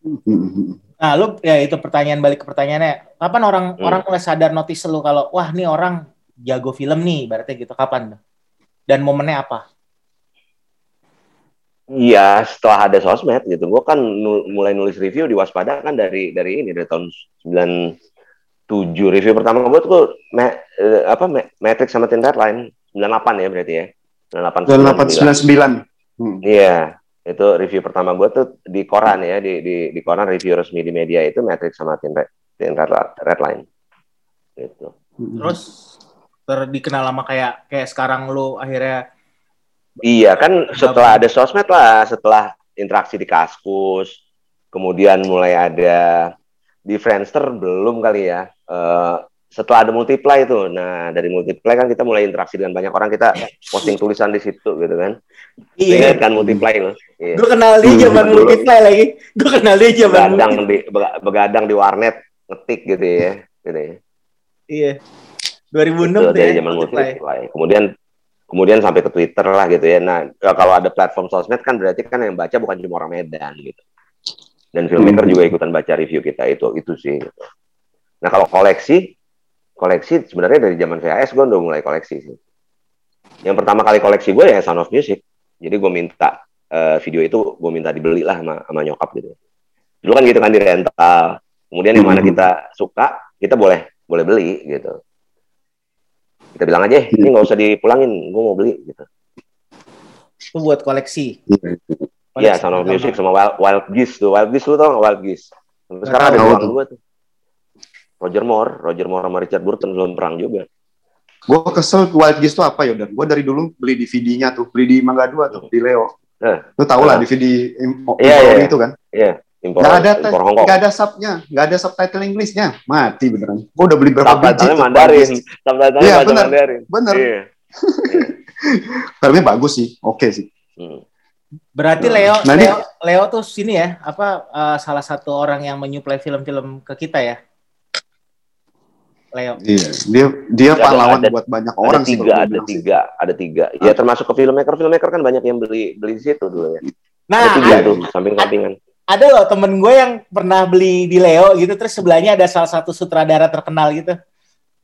Hmm, hmm, hmm. Nah, lu ya itu pertanyaan balik ke pertanyaannya. Kapan orang hmm. orang mulai sadar notice lu kalau wah nih orang jago film nih, berarti gitu kapan? Dan momennya apa? Iya, setelah ada sosmed gitu. Gue kan nul, mulai nulis review di Waspada kan dari dari ini dari tahun 97 review pertama gue tuh me, eh, apa me, Matrix sama Tin Line 98 ya berarti ya. 98 99. 99. Hmm. Iya itu review pertama gue tuh di koran ya di di, di koran review resmi di media itu Matrix sama Tin Red, Tin Red, Red Line gitu terus terdikenal lama kayak kayak sekarang lu akhirnya iya kan setelah ada sosmed lah setelah interaksi di kaskus kemudian mulai ada di Friendster belum kali ya uh, setelah ada multiply itu, nah dari multiply kan kita mulai interaksi dengan banyak orang, kita posting tulisan di situ gitu kan. Iya. Ingat kan multiply loh. Iya. Gue kenal dia zaman multiply lagi. Gue kenal dia zaman begadang di begadang di warnet ngetik gitu ya, gitu ya. Iya. 2006 itu, dari zaman multiply. multiply. Kemudian kemudian sampai ke Twitter lah gitu ya. Nah, kalau ada platform sosmed kan berarti kan yang baca bukan cuma orang Medan gitu. Dan filmmaker hmm. juga ikutan baca review kita itu itu sih. Gitu. Nah kalau koleksi koleksi sebenarnya dari zaman VHS gue udah mulai koleksi sih. Yang pertama kali koleksi gue ya Sound of Music. Jadi gue minta uh, video itu gue minta dibeli lah sama, sama nyokap gitu. Dulu kan gitu kan di rental. Kemudian yang mana hmm. kita suka kita boleh boleh beli gitu. Kita bilang aja, ini nggak usah dipulangin, gue mau beli gitu. Itu buat koleksi. Iya, Sound of Music sama Wild, Wild Geese tuh. Wild Geese lu tau gak Wild Geese? Sampai sekarang ada dua gue tuh. Roger Moore, Roger Moore sama Richard Burton belum perang juga. Gue kesel Wild Geese tuh apa ya udah. Gue dari dulu beli DVD-nya tuh, beli di Mangga 2 tuh, di Leo. Eh, Lu tau lah DVD impor iya, iya, itu kan? Iya, impor, gak ada impor Hongkong. Gak ada subnya, gak ada subtitle Inggrisnya. Mati beneran. Gue udah beli berapa biji tuh. Mandarin. Subtitle iya, bener, Mandarin. Bener. Iya. Filmnya bagus sih, oke okay sih. Hmm. Berarti nah, Leo, nah, Leo, Leo tuh sini ya, apa uh, salah satu orang yang menyuplai film-film ke kita ya? Leo. Iya, dia dia ada, pahlawan ada, buat banyak orang ada tiga, ada tiga, ada tiga. Ya termasuk ke filmmaker, filmmaker kan banyak yang beli beli di situ dulu ya. Nah, ada tiga ada, tuh samping-sampingan. Ada loh temen gue yang pernah beli di Leo gitu, terus sebelahnya ada salah satu sutradara terkenal gitu,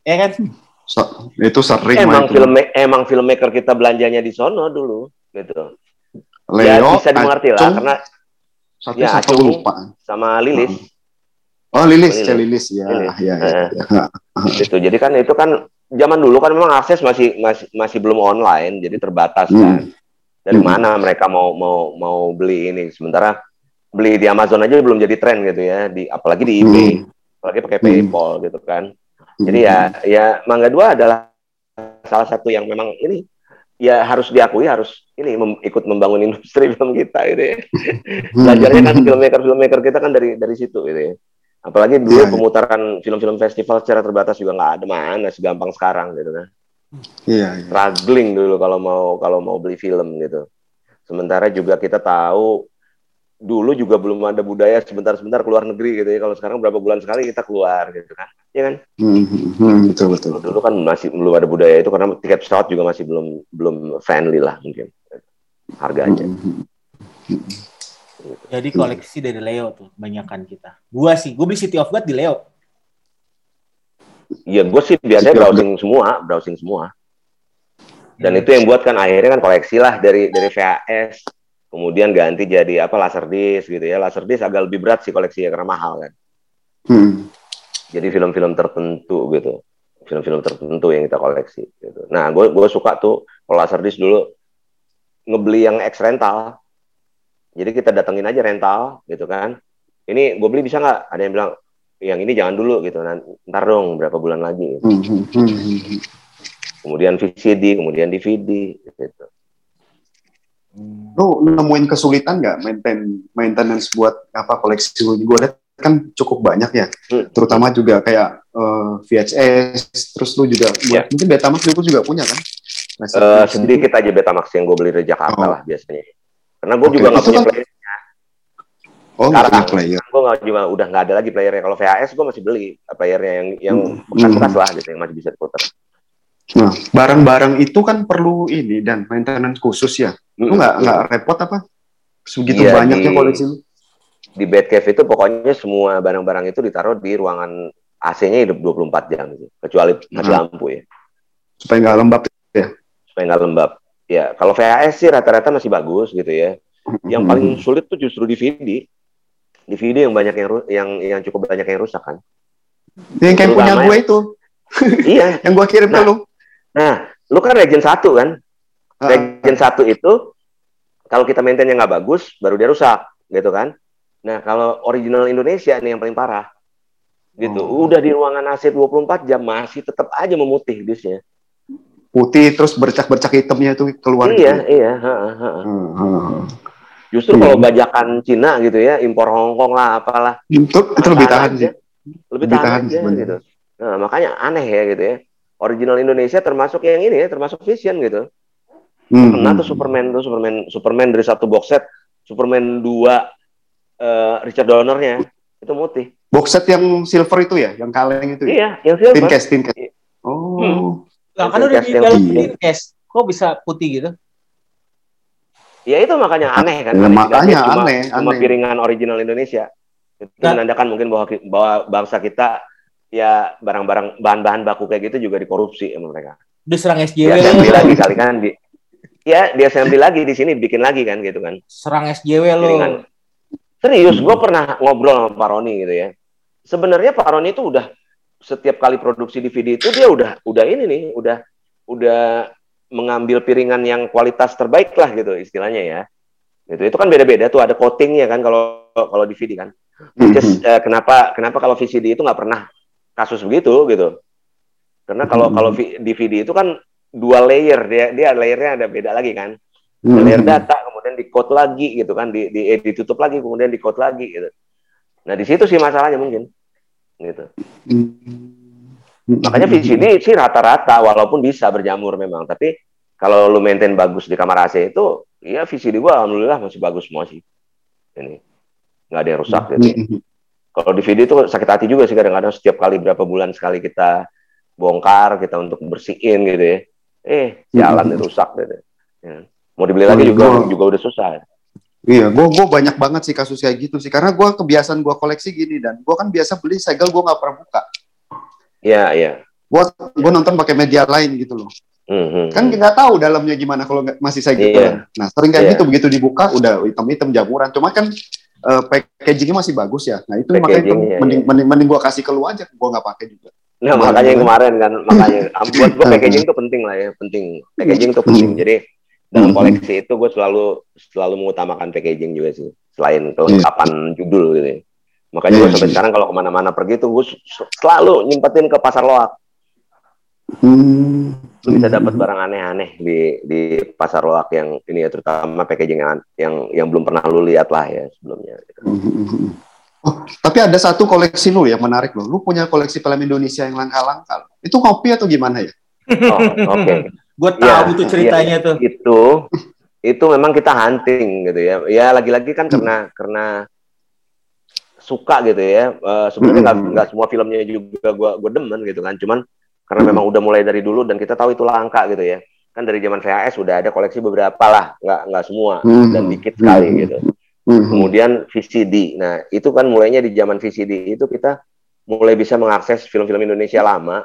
ya kan? So, itu sering emang film emang filmmaker kita belanjanya di sono dulu gitu. Leo, ya bisa dimengerti lah karena satu ya, satu lupa sama Lilis. Oh, Lilis, Lilis, Lilis. ya, Lilis. ya, ya, ya, ya. Itu. Jadi kan itu kan zaman dulu kan memang akses masih masih masih belum online, jadi terbatas hmm. kan. Dari hmm. mana mereka mau mau mau beli ini? Sementara beli di Amazon aja belum jadi tren gitu ya, di apalagi di eBay, hmm. apalagi pakai hmm. PayPal gitu kan. Jadi ya ya Mangga Dua adalah salah satu yang memang ini ya harus diakui harus ini mem, ikut membangun industri film kita gitu ya. Hmm. Belajarnya kan filmmaker filmmaker kita kan dari dari situ gitu ya. Apalagi dulu yeah, iya. pemutaran film-film festival secara terbatas juga nggak ada mana segampang sekarang gitu kan. Iya. Yeah, yeah. Struggling dulu kalau mau kalau mau beli film gitu. Sementara juga kita tahu dulu juga belum ada budaya sebentar-sebentar keluar negeri gitu ya. Kalau sekarang berapa bulan sekali kita keluar gitu kan. Iya kan? Hmm, hmm, betul betul. Dulu kan masih belum ada budaya itu karena tiket pesawat juga masih belum belum friendly lah mungkin harganya. Hmm, hmm. Jadi koleksi dari Leo tuh kebanyakan kita. Gua sih, gue beli City of God di Leo. Iya, gue sih biasanya browsing semua, browsing semua. Dan hmm. itu yang buat kan akhirnya kan koleksi lah dari dari VHS, kemudian ganti jadi apa laserdisc gitu ya. Laserdisc agak lebih berat sih koleksinya karena mahal kan. Hmm. Jadi film-film tertentu gitu, film-film tertentu yang kita koleksi. Gitu. Nah, gue gue suka tuh kalau laserdisc dulu ngebeli yang X rental jadi kita datengin aja rental gitu kan. Ini gue beli bisa nggak? Ada yang bilang yang ini jangan dulu gitu. Ntar dong berapa bulan lagi. Gitu. Hmm, hmm, hmm, kemudian VCD, kemudian DVD gitu. Lo nemuin kesulitan nggak maintain maintenance buat apa koleksi gue lihat kan cukup banyak ya, hmm. terutama juga kayak uh, eh, VHS, terus lu juga buat, yeah. mungkin Betamax lu juga punya kan? uh, sedikit aja Betamax yang gue beli dari Jakarta oh. lah biasanya. Karena gue okay. juga nggak punya kan... playernya. Oh, Sekarang punya player. gue nggak juga udah nggak ada lagi playernya. Kalau VHS gue masih beli playernya yang yang hmm. bekas-bekas hmm. lah gitu yang masih bisa diputar. Nah, barang-barang itu kan perlu ini dan maintenance khusus ya. Lu nggak hmm. nggak repot apa? Segitu iya, banyaknya di, koleksi lu? Di Batcave itu pokoknya semua barang-barang itu ditaruh di ruangan AC-nya hidup 24 jam. Kecuali mati hmm. lampu ya. Supaya nggak lembab ya. Supaya nggak lembab ya kalau VHS sih rata-rata masih bagus gitu ya. Yang paling sulit tuh justru DVD. DVD yang banyak yang yang yang cukup banyak yang rusak kan. Yang kayak punya gue itu. iya. yang gue kirim nah, ke lu. Nah, lu kan Regen satu kan. Uh, Regen satu itu kalau kita maintainnya nggak bagus, baru dia rusak, gitu kan. Nah, kalau original Indonesia nih yang paling parah. Gitu. Oh. Udah di ruangan AC 24 jam masih tetap aja memutih disnya putih terus bercak-bercak hitamnya itu keluar iya gitu. iya ha, ha. Hmm, hmm. justru hmm. kalau bajakan Cina gitu ya impor Hongkong lah apalah itu, itu lebih tahan sih lebih, tahan, tahan aja, gitu nah makanya aneh ya gitu ya original Indonesia termasuk yang ini ya termasuk Vision gitu hmm. pernah tuh Superman tuh Superman Superman dari satu box set Superman dua uh, Richard Donnernya itu mutih box set yang silver itu ya yang kaleng itu ya? iya yang silver tin case tin case oh hmm. Lah kan udah di dalam case, kok bisa putih gitu? Ya itu makanya aneh kan. Ya, makanya cuma, aneh, cuma aneh. piringan original Indonesia. Itu nah. menandakan mungkin bahwa bahwa bangsa kita ya barang-barang bahan-bahan baku kayak gitu juga dikorupsi sama mereka. Diserang SJW. Ya, lagi kali kan di Ya, dia assembly lagi di sini bikin lagi kan gitu kan. Serang SJW lo. Serius, gue pernah ngobrol sama Pak Roni gitu ya. Sebenarnya Pak Roni itu udah setiap kali produksi DVD itu dia udah udah ini nih, udah udah mengambil piringan yang kualitas terbaik lah gitu istilahnya ya. Gitu. Itu kan beda-beda tuh ada coatingnya kan kalau kalau DVD kan. Just, uh, kenapa kenapa kalau VCD itu nggak pernah kasus begitu gitu? Karena kalau kalau DVD itu kan dua layer dia dia layernya ada beda lagi kan. Ada layer data kemudian di code lagi gitu kan di, di eh, ditutup lagi kemudian di code lagi gitu. Nah di situ sih masalahnya mungkin gitu. Hmm. Makanya VCD sih rata-rata walaupun bisa berjamur memang, tapi kalau lu maintain bagus di kamar AC itu, ya VCD gua alhamdulillah masih bagus semua sih. Ini nggak ada yang rusak gitu. Ya. Kalau di video itu sakit hati juga sih kadang-kadang setiap kali berapa bulan sekali kita bongkar, kita untuk bersihin gitu ya. Eh, jalan itu rusak gitu. Ya. Mau dibeli lagi juga juga udah susah. Iya, gue gue banyak banget sih kasus kayak gitu sih. Karena gue kebiasaan gue koleksi gini dan gue kan biasa beli segel gue nggak pernah buka. Iya iya. Gue gue nonton pakai media lain gitu loh. Mm-hmm. Kan nggak tahu dalamnya gimana kalau masih gitu. Yeah. Nah sering kayak yeah. gitu begitu dibuka udah hitam-hitam jamuran. Cuma kan uh, packagingnya masih bagus ya. Nah itu makanya iya, mending, iya. mending mending gua kasih ke lu aja, gua nggak pakai juga. Nah makanya yang kemarin kan makanya buat gua packaging itu penting lah ya, penting. Packaging itu penting. Jadi dalam koleksi itu gue selalu selalu mengutamakan packaging juga sih, selain kelengkapan judul gitu. Ya. Makanya gue sampai sekarang kalau ke mana-mana pergi tuh gue selalu nyempetin ke pasar loak Hmm. Lu bisa dapat barang aneh-aneh di di pasar loak yang ini ya terutama packaging yang yang yang belum pernah lu lihat lah ya sebelumnya. Oh, tapi ada satu koleksi lu yang menarik loh. Lu punya koleksi film Indonesia yang langka-langka. Itu kopi atau gimana ya? Oh, oke. Okay. Gue tahu ya, tuh ceritanya ya, tuh. Itu itu memang kita hunting gitu ya. Ya lagi-lagi kan karena karena suka gitu ya. Uh, sebenarnya nggak semua filmnya juga gue gue demen gitu kan. Cuman karena hmm. memang udah mulai dari dulu dan kita tahu itu langka gitu ya kan dari zaman VHS sudah ada koleksi beberapa lah nggak nggak semua hmm. dan dikit sekali hmm. gitu hmm. kemudian VCD nah itu kan mulainya di zaman VCD itu kita mulai bisa mengakses film-film Indonesia lama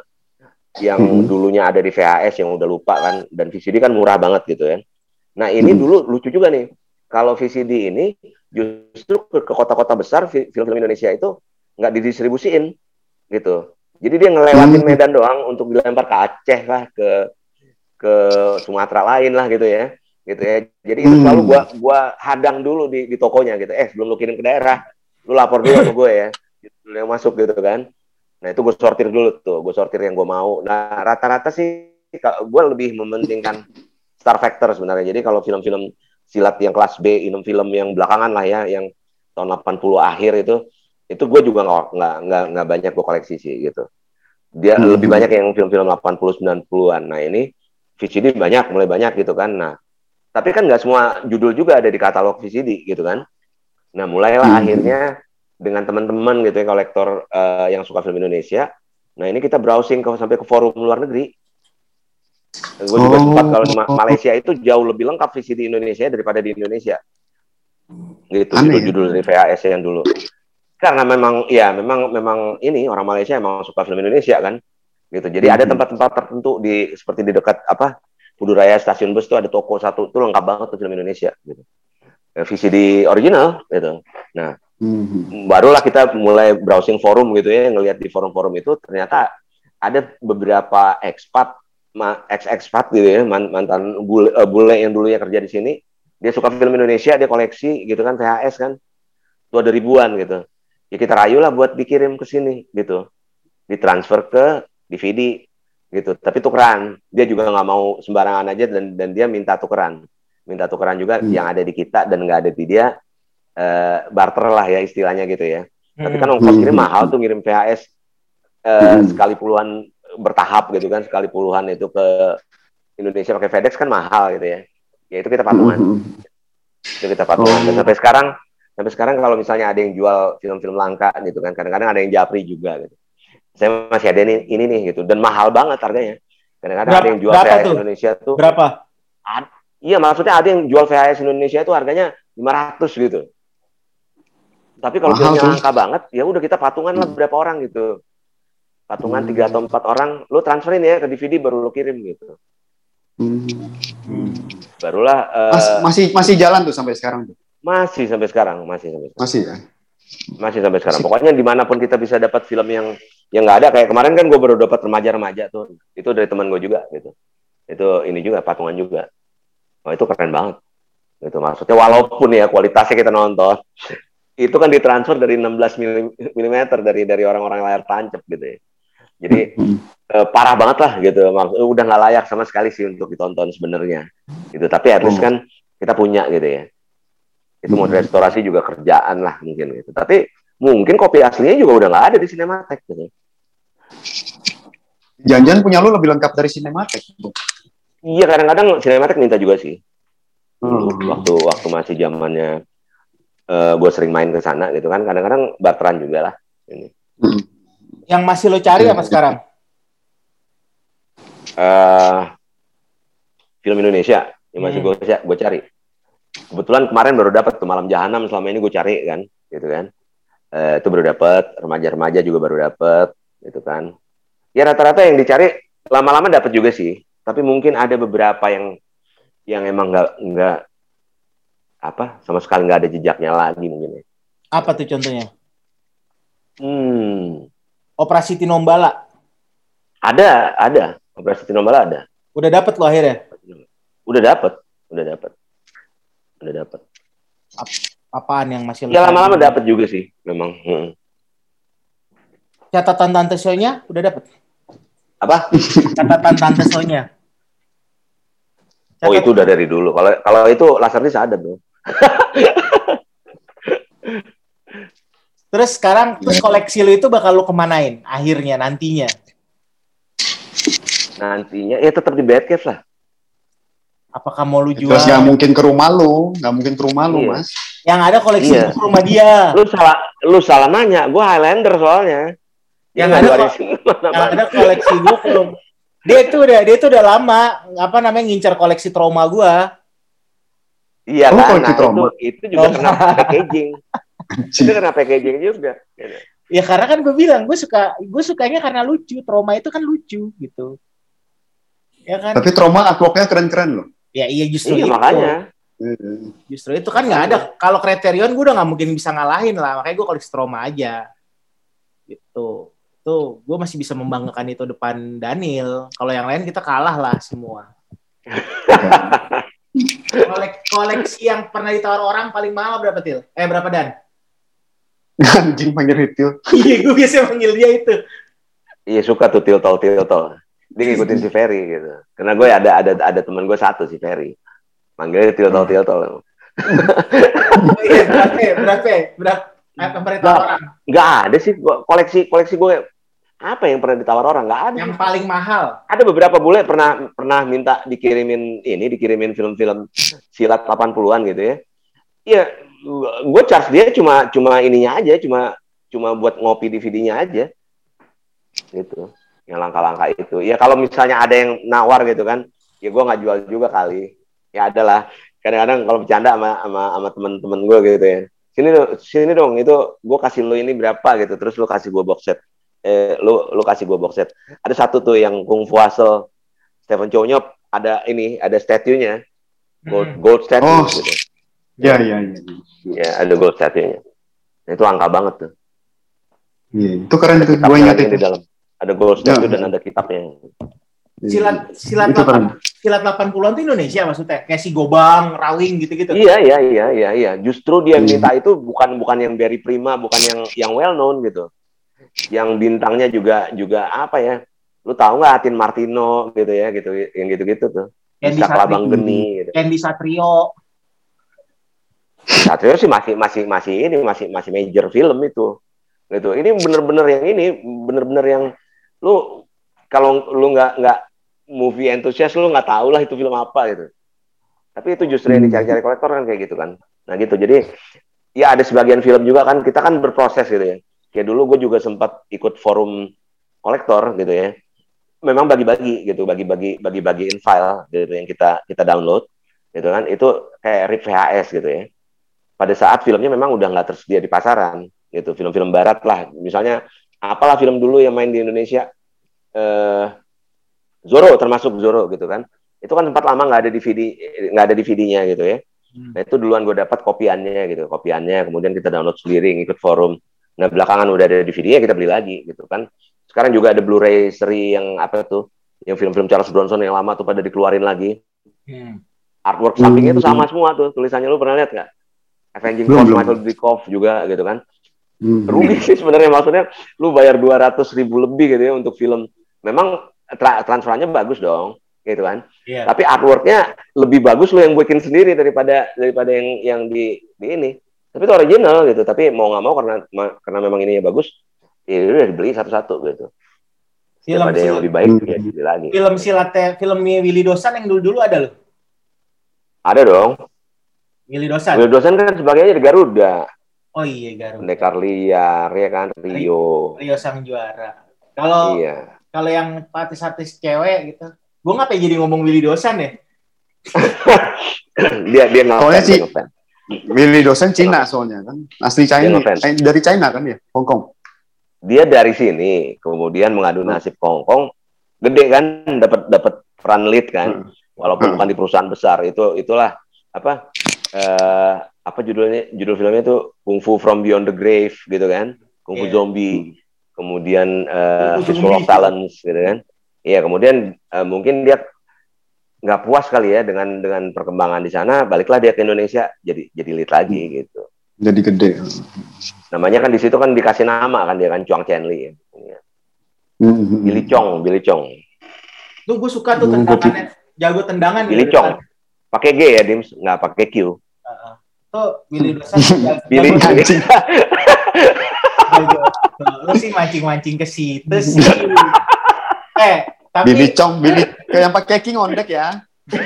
yang hmm. dulunya ada di VHS yang udah lupa kan dan VCD kan murah banget gitu ya nah ini hmm. dulu lucu juga nih kalau VCD ini justru ke kota-kota besar film-film Indonesia itu nggak didistribusiin gitu jadi dia ngelewatin hmm. Medan doang untuk dilempar ke Aceh lah, ke ke Sumatera lain lah gitu ya. Gitu ya. Jadi itu hmm. selalu gua gua hadang dulu di di tokonya gitu. Eh, sebelum lu kirim ke daerah, lu lapor dulu ke gue ya. Gitu, yang masuk gitu kan. Nah, itu gue sortir dulu tuh, gue sortir yang gue mau. Nah, rata-rata sih gue lebih mementingkan star factor sebenarnya. Jadi kalau film-film silat yang kelas B, film-film yang belakangan lah ya, yang tahun 80 akhir itu, itu gue juga nggak nggak nggak banyak gue koleksi sih gitu dia hmm. lebih banyak yang film-film 80 90-an nah ini VCD banyak mulai banyak gitu kan nah tapi kan nggak semua judul juga ada di katalog VCD gitu kan nah mulailah hmm. akhirnya dengan teman-teman gitu ya kolektor uh, yang suka film Indonesia nah ini kita browsing ke sampai ke forum luar negeri gue juga oh. sempat kalau Ma Malaysia itu jauh lebih lengkap VCD Indonesia daripada di Indonesia gitu ya? judul-judul dari VHS yang dulu karena memang ya memang memang ini orang Malaysia emang suka film Indonesia kan gitu jadi hmm. ada tempat-tempat tertentu di seperti di dekat apa Buduraya stasiun bus itu ada toko satu itu lengkap banget tuh film Indonesia gitu. Eh, VCD original gitu. Nah hmm. barulah kita mulai browsing forum gitu ya ngelihat di forum-forum itu ternyata ada beberapa ekspat ex ekspat gitu ya mantan bule, uh, bule yang dulunya kerja di sini. Dia suka film Indonesia dia koleksi gitu kan VHS kan. Itu ada ribuan gitu. Ya kita rayu lah buat dikirim ke sini gitu. Ditransfer ke DVD gitu tapi tukeran dia juga nggak mau sembarangan aja dan dan dia minta tukeran minta tukeran juga hmm. yang ada di kita dan nggak ada di dia uh, barter lah ya istilahnya gitu ya hmm. tapi kan ongkos kirim hmm. mahal tuh ngirim VHS uh, eh, hmm. sekali puluhan bertahap gitu kan sekali puluhan itu ke Indonesia pakai FedEx kan mahal gitu ya ya itu kita patungan hmm. itu kita patungan dan sampai sekarang sampai sekarang kalau misalnya ada yang jual film-film langka gitu kan kadang-kadang ada yang japri juga gitu saya masih ada ini, ini nih gitu dan mahal banget harganya kadang-kadang ada yang jual VHS tuh? Indonesia tuh berapa ad, iya maksudnya ada yang jual VHS Indonesia itu harganya 500 gitu tapi kalau filmnya langka banget ya udah kita patungan lah berapa orang gitu patungan tiga hmm. atau empat orang lu transferin ya ke DVD baru lu kirim gitu hmm. barulah uh, masih masih jalan tuh sampai sekarang tuh masih sampai sekarang, masih sampai sekarang. Masih ya. Masih sampai sekarang. Masih. Pokoknya di mana pun kita bisa dapat film yang yang nggak ada kayak kemarin kan gue baru dapat remaja-remaja tuh. Itu dari teman gue juga gitu. Itu ini juga patungan juga. Oh itu keren banget. Itu maksudnya walaupun ya kualitasnya kita nonton itu kan ditransfer dari 16 mm dari dari orang-orang layar tancap gitu ya. Jadi eh, parah banget lah gitu. Maksud, udah nggak layak sama sekali sih untuk ditonton sebenarnya. Gitu. Tapi at least oh. kan kita punya gitu ya itu mau restorasi juga kerjaan lah mungkin gitu tapi mungkin kopi aslinya juga udah nggak ada di Cinematek gitu jangan punya lu lebih lengkap dari Cinematek iya kadang-kadang Cinematek minta juga sih. Hmm. waktu waktu masih zamannya uh, eh, gue sering main ke sana gitu kan. Kadang-kadang barteran juga lah ini. Hmm. yang masih lo cari apa sekarang? Uh, film Indonesia. Yang masih hmm. gue gue cari. Kebetulan kemarin baru dapat tuh malam jahanam. Selama ini gue cari kan gitu kan. Uh, itu baru dapat remaja-remaja juga baru dapat gitu kan ya rata-rata yang dicari lama-lama dapat juga sih tapi mungkin ada beberapa yang yang emang nggak nggak apa sama sekali nggak ada jejaknya lagi mungkin ya. Apa tuh contohnya? Hmm. Operasi Tinombala. Ada, ada. Operasi Tinombala ada. Udah dapet lo akhirnya? Udah dapet, udah dapet, udah dapet. Ap apaan yang masih? Ya lama-lama dapet juga sih, memang. Hmm. Catatan tante sonya udah dapet? Apa? Catatan tante sonya. Oh itu udah dari dulu. Kalau kalau itu Laserdisc ada tuh. terus sekarang terus koleksi lu itu bakal lu kemanain akhirnya nantinya? Nantinya ya tetap di Batcave lah. Apakah mau lu jual? Terus nggak mungkin ke rumah lu, nggak mungkin ke rumah lu, Iya. Mas. Yang ada koleksi Iya. ke rumah dia. Lu salah lu salah nanya. Gue Highlander soalnya. Yang Dia ada. Yang ada koleksi gua belum. Dia itu udah dia itu udah lama apa namanya ngincar koleksi trauma gua. Iya Oh, kan, koleksi nah, trauma. itu, itu juga Oh. kena packaging. itu kena packaging juga. Ya karena kan gue bilang gue suka gue sukanya karena lucu. Trauma itu kan lucu gitu. Ya kan? Tapi trauma artworknya keren-keren loh. Ya iya justru Iya itu. makanya. Hmm. Justru itu kan nggak ada. Kalau Criterion gue udah nggak mungkin bisa ngalahin lah. Makanya gue koleksi trauma aja. Gitu. Tuh, gue masih bisa membanggakan itu depan Daniel. Kalau yang lain kita kalah lah semua. Kolek- koleksi yang pernah ditawar orang paling mahal berapa til? Eh berapa dan? Anjing panggil Ritil. Iya, gue biasa manggil dia itu. Iya suka tuh tiltol tiltol. Dia ngikutin si Ferry gitu. Karena gue ada ada ada teman gue satu si Ferry. Manggilnya tiltol tiltol. Oh, iya, berapa? ya? Berapa? ya? Berapa? Eh, pernah ditawar orang? Nggak ada sih koleksi koleksi gue apa yang pernah ditawar orang nggak ada. Yang paling mahal. Ada beberapa bule pernah pernah minta dikirimin ini dikirimin film-film silat 80-an gitu ya. Iya, gue charge dia cuma cuma ininya aja, cuma cuma buat ngopi DVD-nya aja. Gitu. Yang langkah-langkah itu. Ya kalau misalnya ada yang nawar gitu kan, ya gue nggak jual juga kali. Ya adalah kadang-kadang kalau bercanda sama sama sama teman-teman gue gitu ya. Sini dong, sini dong itu gue kasih lu ini berapa gitu, terus lu kasih gue box set. Eh, lu lu kasih gue box set. Ada satu tuh yang Kung Fu Hustle Stephen Chow Nyop ada ini, ada statue-nya. Gold, Hmm. gold statue Oh. gitu. Ya, ya, ya. Ya, ada gold statue-nya. Nah, itu angka banget tuh. Iya, itu keren tuh. Gue Kitabnya ingat itu. di dalam. Ada gold statue Ya. dan ada kitabnya. Silat silat Itu keren. 8 silat 80-an tuh Indonesia maksudnya. Kayak si Gobang, Rawing gitu-gitu. Iya, iya, iya, iya, iya. Justru dia Hmm. minta itu bukan bukan yang very prima, bukan yang yang well known gitu. Yang bintangnya juga juga apa ya? Lu tahu nggak Atin Martino gitu ya, gitu yang gitu-gitu tuh. Candy Bisa Satrio. Geni gitu. Candy Satrio. Satrio sih masih masih masih ini masih masih major film itu gitu ini bener-bener yang ini bener-bener yang lu kalau lu nggak nggak movie enthusiast lu nggak tahu lah itu film apa gitu tapi itu justru yang Hmm. dicari-cari kolektor kan kayak gitu kan nah gitu jadi ya ada sebagian film juga kan kita kan berproses gitu ya kayak dulu gue juga sempat ikut forum kolektor gitu ya. Memang bagi-bagi gitu bagi-bagi bagi-bagiin file gitu yang kita kita download gitu kan. Itu kayak rip VHS gitu ya. Pada saat filmnya memang udah nggak tersedia di pasaran gitu film-film barat lah. Misalnya apalah film dulu yang main di Indonesia? Eh Zoro termasuk Zoro gitu kan. Itu kan tempat lama nggak ada DVD nggak ada DVD-nya gitu ya. Hmm. nah itu duluan gue dapat kopiannya gitu kopiannya. Kemudian kita download sendiri ngikut forum nah belakangan udah ada DVD-nya kita beli lagi gitu kan sekarang juga ada Blu-ray seri yang apa tuh yang film-film Charles Bronson yang lama tuh pada dikeluarin lagi Hmm. artwork Hmm. sampingnya itu sama semua tuh tulisannya lu pernah lihat nggak Avenging belum. Michael Dudikoff juga gitu kan Hmm. rugi sih sebenarnya maksudnya lu bayar 200 ribu lebih gitu ya untuk film memang tra transferannya bagus dong gitu kan Iya. tapi artworknya lebih bagus lu yang bikin sendiri daripada daripada yang yang di di ini tapi itu original gitu tapi mau nggak mau karena ma- karena memang ininya bagus ya udah dibeli satu-satu gitu Film ada yang lebih baik ya dibeli lagi film silatnya filmnya Willy Dosan yang dulu-dulu ada loh. ada dong Willy Dosan. Will dosen kan sebagainya di Garuda Oh iya Garuda. pendekar liar ya kan Rio Rio sang juara. Kalau iya kalau yang artis-artis cewek gitu, gue ngapain jadi ngomong Willy Dosan ya? dia dia nggak Soalnya fan, sih- Willy dosen Cina soalnya kan. Asli China, eh, dari China kan ya, Hong Kong. dia dari sini kemudian mengadu nasib ke Hong Kong gede kan dapat dapat peran lead kan, hmm. walaupun hmm. bukan di perusahaan besar. Itu itulah apa uh, apa judulnya judul filmnya itu Kung Fu from Beyond the Grave gitu kan, Kung Fu yeah. Zombie, kemudian uh, Visual of Talents gitu kan. Iya, kemudian uh, mungkin dia nggak puas kali ya dengan dengan perkembangan di sana, baliklah dia ke Indonesia jadi jadi lead lagi hmm. gitu. Jadi gede. Namanya kan di situ kan dikasih nama kan dia kan Chuang Chen Li. Ya. Mm-hmm. Billy Chong, Billy Chong. Tuh gue suka tuh tendangannya, jago tendangan. Billy gitu, Chong. Kan. Pakai G ya, Dims, nggak pakai Q. Uh, uh. Tuh Billy Dosan. Billy mancing. Lu sih mancing-mancing ke situ sih. eh, tapi Chong, Billy kayak yang pakai King on deck ya.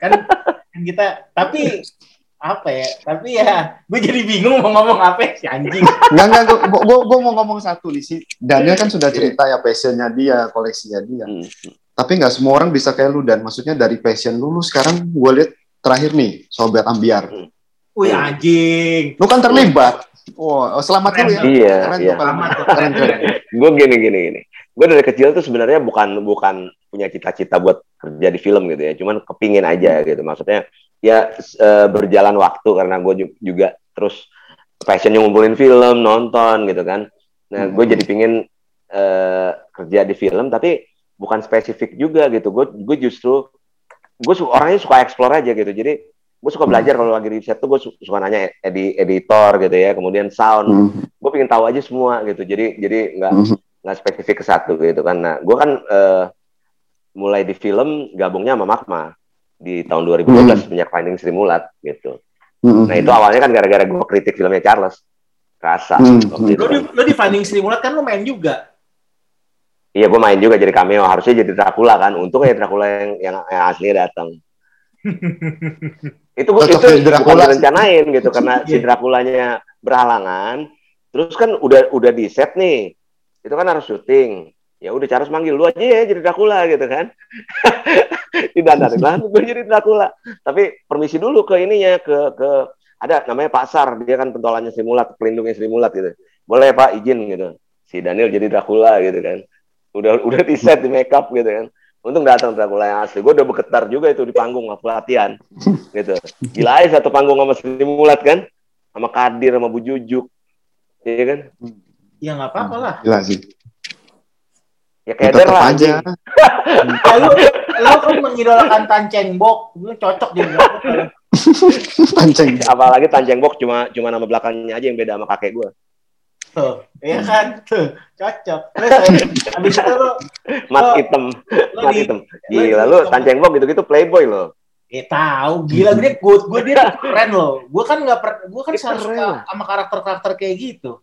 kan, kan kita tapi apa ya tapi ya gue jadi bingung mau ngomong apa si anjing nggak nggak gue gue mau ngomong satu di sini Daniel kan sudah cerita ya passionnya dia koleksinya dia hmm. tapi nggak semua orang bisa kayak lu dan maksudnya dari passion lu, lu sekarang gue lihat terakhir nih sobat ambiar hmm. Wih anjing lu kan terlibat Oh, selamat dulu ya. Iya, keren iya. keren, keren. gue gini gini gini. Gue dari kecil tuh sebenarnya bukan bukan punya cita-cita buat kerja di film gitu ya. Cuman kepingin aja gitu. Maksudnya ya uh, berjalan waktu karena gue juga terus passionnya ngumpulin film nonton gitu kan. Nah gue jadi pingin uh, kerja di film tapi bukan spesifik juga gitu. Gue gue justru gue su orangnya suka explore aja gitu. Jadi gue suka belajar. Kalau lagi di set tuh gue su suka nanya edi editor gitu ya. Kemudian sound. Hmm. gue pengen tahu aja semua gitu. Jadi jadi nggak hmm. Nggak spesifik ke satu gitu kan nah gue kan uh, mulai di film gabungnya sama Magma di tahun 2012 hmm. minyak Finding Sri Mulat gitu. Hmm. Nah itu awalnya kan gara-gara gue kritik filmnya Charles. Rasa. Hmm. Waktu lo, di, lo di Finding Sri Mulat kan lo main juga. Iya gue main juga jadi cameo. Harusnya jadi Dracula kan. Untung ya Dracula yang yang, yang asli datang. itu gue itu bukan direncanain gitu karena si. Draculanya berhalangan. Terus kan udah udah di set nih. Itu kan harus syuting. Ya udah Charles manggil lu aja ya jadi Dracula gitu kan. Tidak ada lah gue jadi Dracula. Tapi permisi dulu ke ininya ke ke ada namanya pasar. Dia kan pentolannya Sri Mulat pelindungnya Sri Mulat gitu. Boleh Pak izin gitu. Si Daniel jadi Dracula gitu kan. Udah udah di set di makeup gitu kan. Untung datang Dracula yang asli. Gue udah bergetar juga itu di panggung waktu latihan gitu. Gila aja satu panggung sama Sri Mulat kan. Sama Kadir sama Bu Jujuk. Iya kan ya nggak apa-apa lah gila sih Ya kayak ya, lah. aja. Lalu lu kan mengidolakan Tanceng Bok, lu cocok di Tanceng. Apalagi Tanceng Bok cuma cuma nama belakangnya aja yang beda sama kakek gue. Tuh, iya kan? Tuh, cocok. habis itu lu mat hitam. Mat hitam. Gila lu Tanceng Bok gitu-gitu playboy lo. Eh tahu, gila gue gue gue dia keren loh. Gue kan nggak per, gue kan selalu suka sama karakter-karakter kayak gitu.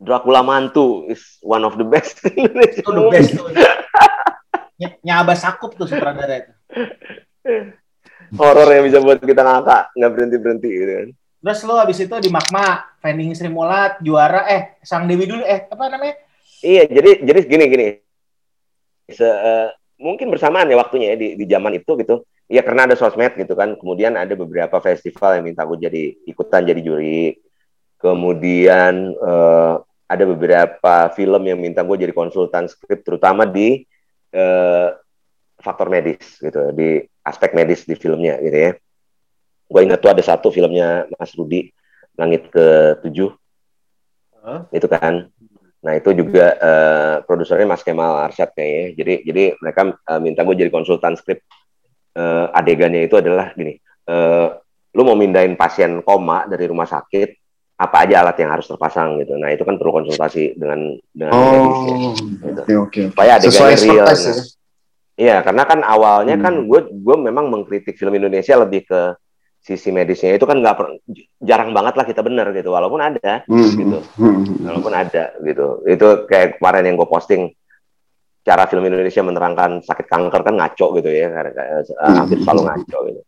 Dracula Mantu is one of the best. itu the best tuh. Nyaba Sakup tuh sutradara itu. Horor yang bisa buat kita ngakak, nggak berhenti berhenti gitu kan. Terus lo abis itu di Magma, Finding Sri Mulat, juara, eh Sang Dewi dulu, eh apa namanya? Iya, jadi jadi gini gini. Se, uh, mungkin bersamaan ya waktunya ya di, di zaman itu gitu. Iya karena ada sosmed gitu kan. Kemudian ada beberapa festival yang minta gue jadi ikutan jadi juri. Kemudian uh, ada beberapa film yang minta gue jadi konsultan skrip terutama di uh, faktor medis gitu. Di aspek medis di filmnya gitu ya. Gue ingat tuh ada satu filmnya Mas Rudi Langit ke tujuh huh? itu kan. Nah itu juga uh, produsernya Mas Kemal Arsyad kayaknya. Jadi jadi mereka uh, minta gue jadi konsultan skrip. Uh, adegannya itu adalah gini. Uh, lu mau mindahin pasien koma dari rumah sakit apa aja alat yang harus terpasang gitu. Nah itu kan perlu konsultasi dengan dengan oh, medisnya. Gitu. Okay, okay. Supaya adegannya real. Nah. Ya? Iya, karena kan awalnya kan hmm. kan gue gue memang mengkritik film Indonesia lebih ke sisi medisnya itu kan nggak jarang banget lah kita bener gitu, walaupun ada hmm. gitu, hmm. walaupun ada gitu. Itu kayak kemarin yang gue posting cara film Indonesia menerangkan sakit kanker kan ngaco gitu ya, karena hmm. hampir selalu ngaco gitu.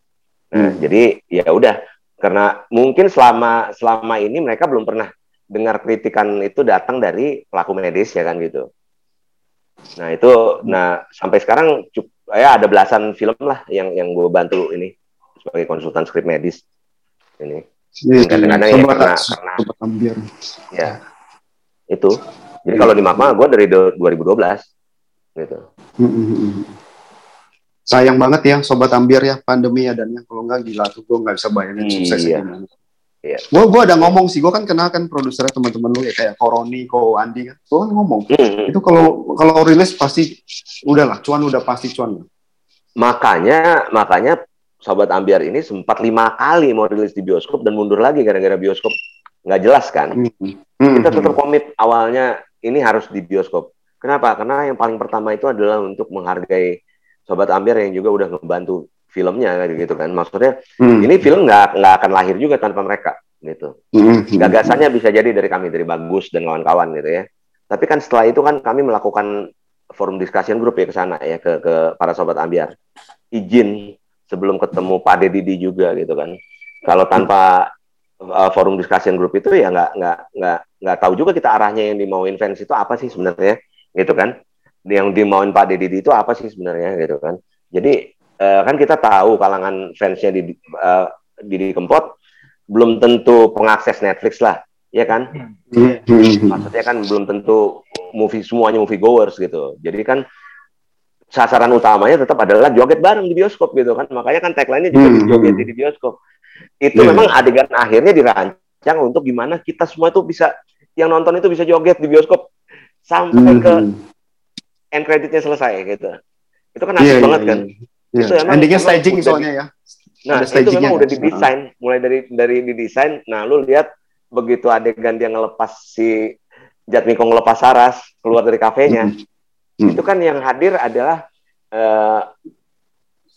Nah, hmm. jadi ya udah karena mungkin selama selama ini mereka belum pernah dengar kritikan itu datang dari pelaku medis ya kan gitu. Nah itu, nah sampai sekarang ya ada belasan film lah yang yang gue bantu ini sebagai konsultan skrip medis ini. Iya, kadang-kadang ya karena, karena ya itu. Jadi kalau di Magma gue dari 2012. gitu. Sayang banget ya Sobat Ambiar ya pandemi ya dan ya kalau nggak gila tuh gue nggak bisa bayangin iya. suksesnya gimana. Iya. Gue gue ada ngomong sih, gue kan kenal kan produsernya teman-teman lu ya kayak Koroni, Ko Andi kan. Gue kan ngomong mm-hmm. itu kalau kalau rilis pasti udahlah, cuan udah pasti cuan. Makanya makanya Sobat Ambiar ini sempat lima kali mau rilis di bioskop dan mundur lagi gara-gara bioskop nggak jelas kan. Mm-hmm. Kita tetap komit awalnya ini harus di bioskop. Kenapa? Karena yang paling pertama itu adalah untuk menghargai Sobat Ambiar yang juga udah ngebantu filmnya gitu kan. Maksudnya hmm. ini film nggak nggak akan lahir juga tanpa mereka gitu. Hmm. gagasannya bisa jadi dari kami dari bagus dan kawan-kawan gitu ya. Tapi kan setelah itu kan kami melakukan forum discussion group ya ke sana ya ke ke para sobat ambiar. Izin sebelum ketemu Pak Deddy juga gitu kan. Kalau tanpa uh, forum discussion group itu ya nggak nggak nggak nggak tahu juga kita arahnya yang dimauin fans itu apa sih sebenarnya gitu kan yang dimauin Pak Deddy itu apa sih sebenarnya gitu kan jadi uh, kan kita tahu kalangan fansnya di uh, di Kempot belum tentu pengakses Netflix lah, ya kan? Hmm. Maksudnya kan belum tentu movie semuanya movie goers gitu. Jadi kan sasaran utamanya tetap adalah joget bareng di bioskop gitu kan. Makanya kan tagline-nya juga hmm. joget di bioskop. Itu yeah. memang adegan akhirnya dirancang untuk gimana kita semua itu bisa yang nonton itu bisa joget di bioskop sampai hmm. ke end creditnya selesai gitu. Itu kan asik yeah, banget yeah, kan. Yeah. Itu emang endingnya staging soalnya ya. Nah, itu memang udah didesain, mulai dari dari didesain. Nah, lu lihat begitu adegan dia ngelepas si Jatmiko ngelepas Saras keluar dari kafenya, mm-hmm. itu kan yang hadir adalah uh,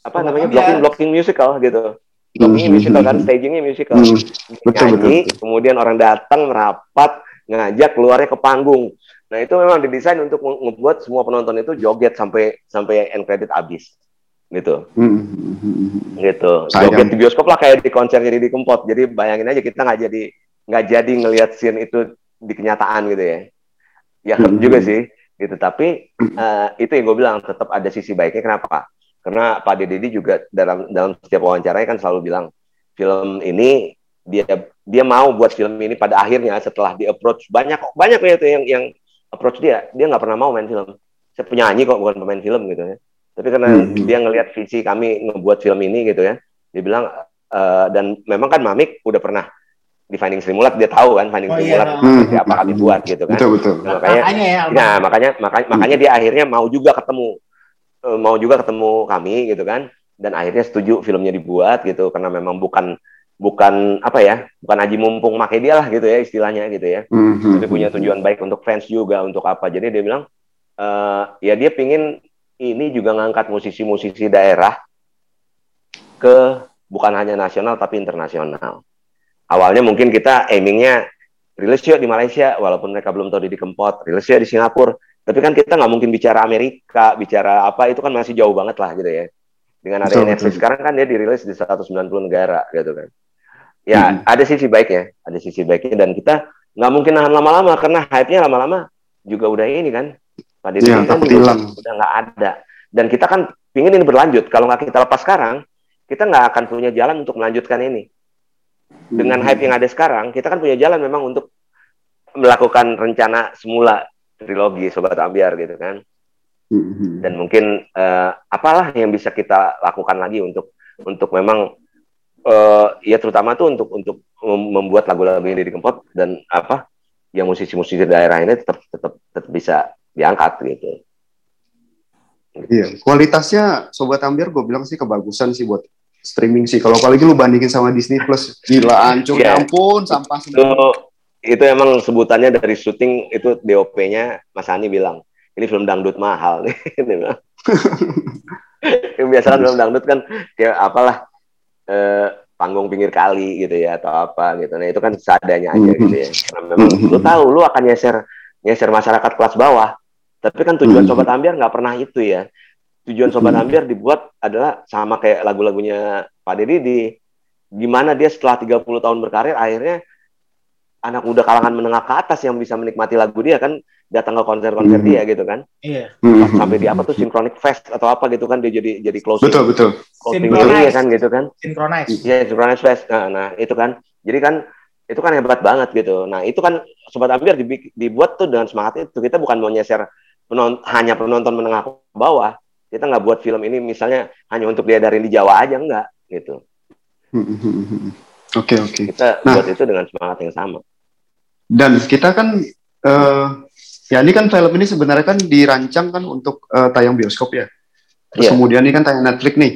apa namanya blocking blocking musical gitu. Blocking mm-hmm. musical kan, stagingnya musical. Mm-hmm. Betul, Nyanyi, betul. kemudian orang datang merapat, ngajak keluarnya ke panggung. Nah itu memang didesain untuk membuat semua penonton itu joget sampai sampai end credit habis. Gitu. Hmm. gitu. Sayang. joget di bioskop lah kayak di konser jadi di kempot. Jadi bayangin aja kita nggak jadi nggak jadi ngelihat scene itu di kenyataan gitu ya. Ya hmm. juga sih. Gitu. Tapi uh, itu yang gue bilang tetap ada sisi baiknya. Kenapa? Karena Pak Deddy juga dalam dalam setiap wawancaranya kan selalu bilang film ini dia dia mau buat film ini pada akhirnya setelah di approach banyak banyak ya itu yang yang approach dia dia nggak pernah mau main film saya penyanyi kok bukan pemain film gitu ya tapi karena hmm. dia ngelihat visi kami ngebuat film ini gitu ya, dia bilang uh, dan memang kan Mamik udah pernah di Finding Srimulat dia tahu kan Finding oh, Srimulat iya. hmm. siapa kami buat gitu kan. Betul, betul. Nah, makanya, makanya ya, nah, makanya makanya, makanya dia akhirnya mau juga ketemu uh, mau juga ketemu kami gitu kan dan akhirnya setuju filmnya dibuat gitu karena memang bukan bukan apa ya bukan aji mumpung make dia lah gitu ya istilahnya gitu ya mm-hmm. tapi punya tujuan baik untuk fans juga untuk apa jadi dia bilang uh, ya dia pingin ini juga ngangkat musisi-musisi daerah ke bukan hanya nasional tapi internasional. Awalnya mungkin kita aimingnya rilis yuk di Malaysia, walaupun mereka belum tahu di Kempot, rilis yuk di Singapura. Tapi kan kita nggak mungkin bicara Amerika, bicara apa itu kan masih jauh banget lah gitu ya. Dengan adanya Netflix sekarang kan dia dirilis di 190 negara gitu kan. Ya hmm. ada sisi baiknya, ada sisi baiknya dan kita nggak mungkin nahan lama-lama karena hype-nya lama-lama juga udah ini kan Didi ya, kan juga udah nggak ada. Dan kita kan ingin ini berlanjut. Kalau nggak kita lepas sekarang, kita nggak akan punya jalan untuk melanjutkan ini. Dengan hmm. hype yang ada sekarang, kita kan punya jalan memang untuk melakukan rencana semula trilogi Sobat Ambiar gitu kan. Hmm. Dan mungkin uh, apalah yang bisa kita lakukan lagi untuk untuk memang uh, ya terutama tuh untuk untuk membuat lagu-lagu ini di Kempot dan apa yang musisi-musisi daerah ini tetap tetap tetap bisa diangkat gitu. Iya, kualitasnya Sobat Ambiar gue bilang sih kebagusan sih buat streaming sih. Kalau apalagi lu bandingin sama Disney Plus, gila hancur yeah. ampun sampah semua. Itu, itu emang sebutannya dari syuting itu DOP-nya Mas Ani bilang, ini film dangdut mahal nih. Biasanya film dangdut kan kayak apalah eh, panggung pinggir kali gitu ya atau apa gitu. Nah itu kan seadanya aja gitu ya. Karena memang lu tahu lu akan nyeser nyeser masyarakat kelas bawah tapi kan tujuan hmm. Sobat Ambiar nggak pernah itu ya. Tujuan Sobat hmm. Ambiar dibuat adalah sama kayak lagu-lagunya Pak Deddy di gimana dia setelah 30 tahun berkarir akhirnya anak muda kalangan menengah ke atas yang bisa menikmati lagu dia kan datang ke konser-konser hmm. dia gitu kan. Iya. Hmm. Sampai di apa tuh Synchronic Fest atau apa gitu kan dia jadi jadi closing. Betul betul. Closing dia kan gitu kan. Synchronize. Iya, Synchronize Fest. Nah, nah, itu kan. Jadi kan itu kan hebat banget gitu. Nah, itu kan sobat Ambiar dibuat tuh dengan semangat itu. Kita bukan mau nyeser penonton, hanya penonton menengah ke bawah, kita nggak buat film ini misalnya hanya untuk diedarin di Jawa aja enggak gitu. Oke okay, oke. Okay. Kita nah, buat itu dengan semangat yang sama. Dan kita kan uh, ya ini kan film ini sebenarnya kan dirancang kan untuk uh, tayang bioskop ya. Terus yeah. kemudian ini kan tayang Netflix nih.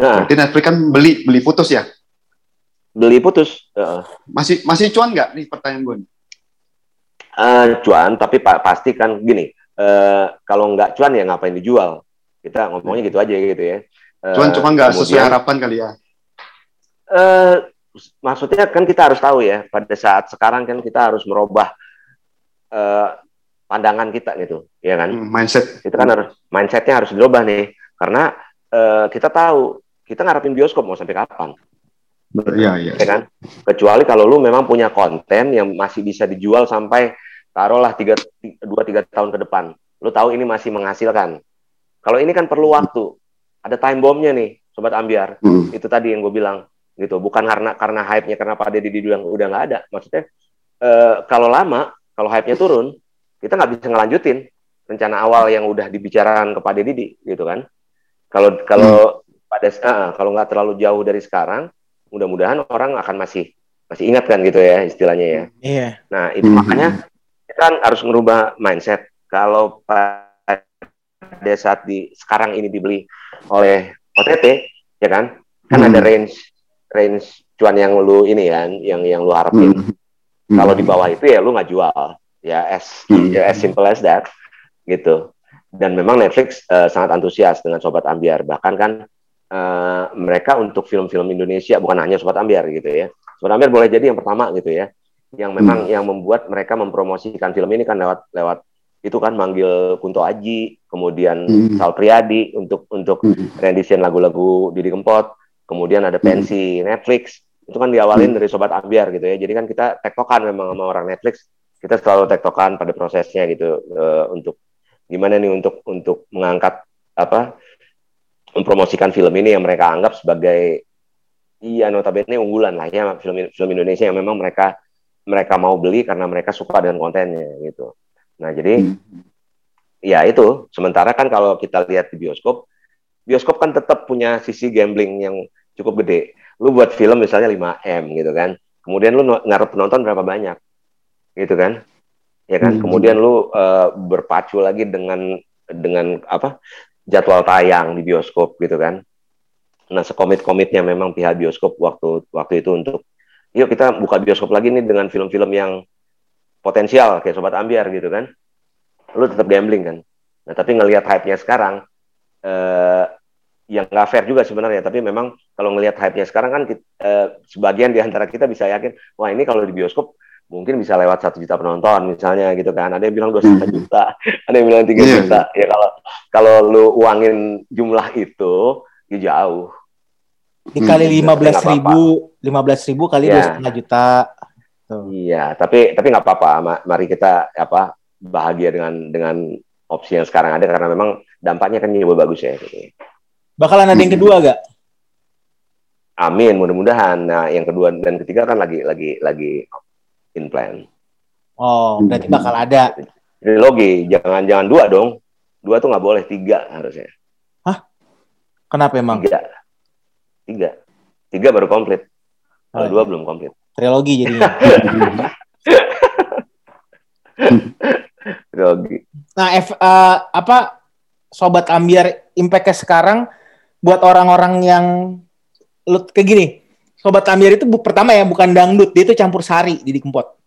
Nah. Berarti Netflix kan beli beli putus ya? Beli putus. Uh. Masih masih cuan nggak nih pertanyaan gue? Uh, cuan, tapi pa pasti kan gini. Uh, kalau nggak cuan ya ngapain dijual? Kita ngomongnya gitu aja gitu ya. Uh, cuan cuma nggak sesuai harapan kali ya? Uh, maksudnya kan kita harus tahu ya pada saat sekarang kan kita harus merubah uh, pandangan kita gitu, ya kan? Hmm, mindset. Itu kan harus mindsetnya harus dirubah nih, karena uh, kita tahu kita ngarepin bioskop mau sampai kapan. Iya, iya. Ya kan? Kecuali kalau lu memang punya konten yang masih bisa dijual sampai taruhlah tiga dua tiga tahun ke depan. Lu tahu ini masih menghasilkan. Kalau ini kan perlu waktu. Ada time bomnya nih, sobat ambiar. Hmm. Itu tadi yang gue bilang gitu. Bukan karena karena hype-nya karena Pak Deddy udah nggak ada. Maksudnya eh, kalau lama, kalau hype-nya turun, kita nggak bisa ngelanjutin rencana awal yang udah dibicarakan ke Pak Deddy gitu kan. Kalau kalau hmm. pada uh, kalau nggak terlalu jauh dari sekarang, mudah-mudahan orang akan masih masih ingat kan gitu ya istilahnya ya. Iya. Nah itu mm -hmm. makanya kita kan harus merubah mindset. Kalau pada saat di sekarang ini dibeli oleh OTT ya kan, kan mm -hmm. ada range range cuan yang lu ini kan, yang yang lu harapin. Mm -hmm. Kalau di bawah itu ya lu nggak jual. Ya as mm -hmm. ya as simple as that gitu. Dan memang Netflix uh, sangat antusias dengan Sobat Ambiar. Bahkan kan uh, mereka untuk film-film Indonesia bukan hanya Sobat Ambiar gitu ya. Sobat Ambiar boleh jadi yang pertama gitu ya, yang memang hmm. yang membuat mereka mempromosikan film ini kan lewat lewat itu kan manggil Kunto Aji, kemudian hmm. Sal Priadi untuk untuk hmm. rendition lagu-lagu Didi Kempot, kemudian ada hmm. pensi hmm. Netflix, itu kan diawalin hmm. dari Sobat Ambiar gitu ya. Jadi kan kita tektokan memang sama orang Netflix, kita selalu tektokan pada prosesnya gitu uh, untuk gimana nih untuk untuk mengangkat apa mempromosikan film ini yang mereka anggap sebagai iya notabene unggulan lah ya film film Indonesia yang memang mereka mereka mau beli karena mereka suka dengan kontennya gitu. Nah jadi hmm. ya itu sementara kan kalau kita lihat di bioskop, bioskop kan tetap punya sisi gambling yang cukup gede. Lu buat film misalnya 5 m gitu kan, kemudian lu ngarep penonton berapa banyak, gitu kan? Ya kan. Hmm. Kemudian lu uh, berpacu lagi dengan dengan apa jadwal tayang di bioskop gitu kan. Nah, sekomit-komitnya memang pihak bioskop waktu waktu itu untuk yuk kita buka bioskop lagi nih dengan film-film yang potensial kayak Sobat Ambiar gitu kan. Lu tetap gambling kan. Nah, tapi ngelihat hype-nya sekarang eh, yang nggak fair juga sebenarnya, tapi memang kalau ngelihat hype-nya sekarang kan eh, sebagian di antara kita bisa yakin, wah ini kalau di bioskop mungkin bisa lewat satu juta penonton misalnya gitu kan ada yang bilang dua setengah hmm. juta ada yang bilang tiga yeah. juta ya kalau kalau lu uangin jumlah itu ya jauh dikali hmm. lima belas ribu lima belas ribu kali dua yeah. setengah juta Tuh. iya tapi tapi nggak apa-apa mari kita apa bahagia dengan dengan opsi yang sekarang ada karena memang dampaknya kan juga bagus ya gitu. bakalan ada yang hmm. kedua gak Amin, mudah-mudahan. Nah, yang kedua dan ketiga kan lagi lagi lagi in plan. Oh, berarti bakal ada. Trilogi, jangan jangan dua dong. Dua tuh nggak boleh, tiga harusnya. Hah? Kenapa emang? Tiga. Tiga. Tiga baru komplit. Kalau oh, dua iya. belum komplit. Trilogi jadinya. Trilogi. Nah, F, uh, apa sobat ambiar impactnya sekarang buat orang-orang yang lu kayak gini, Sobat Amir itu bu, pertama ya bukan dangdut, dia itu campur sari di Kempot.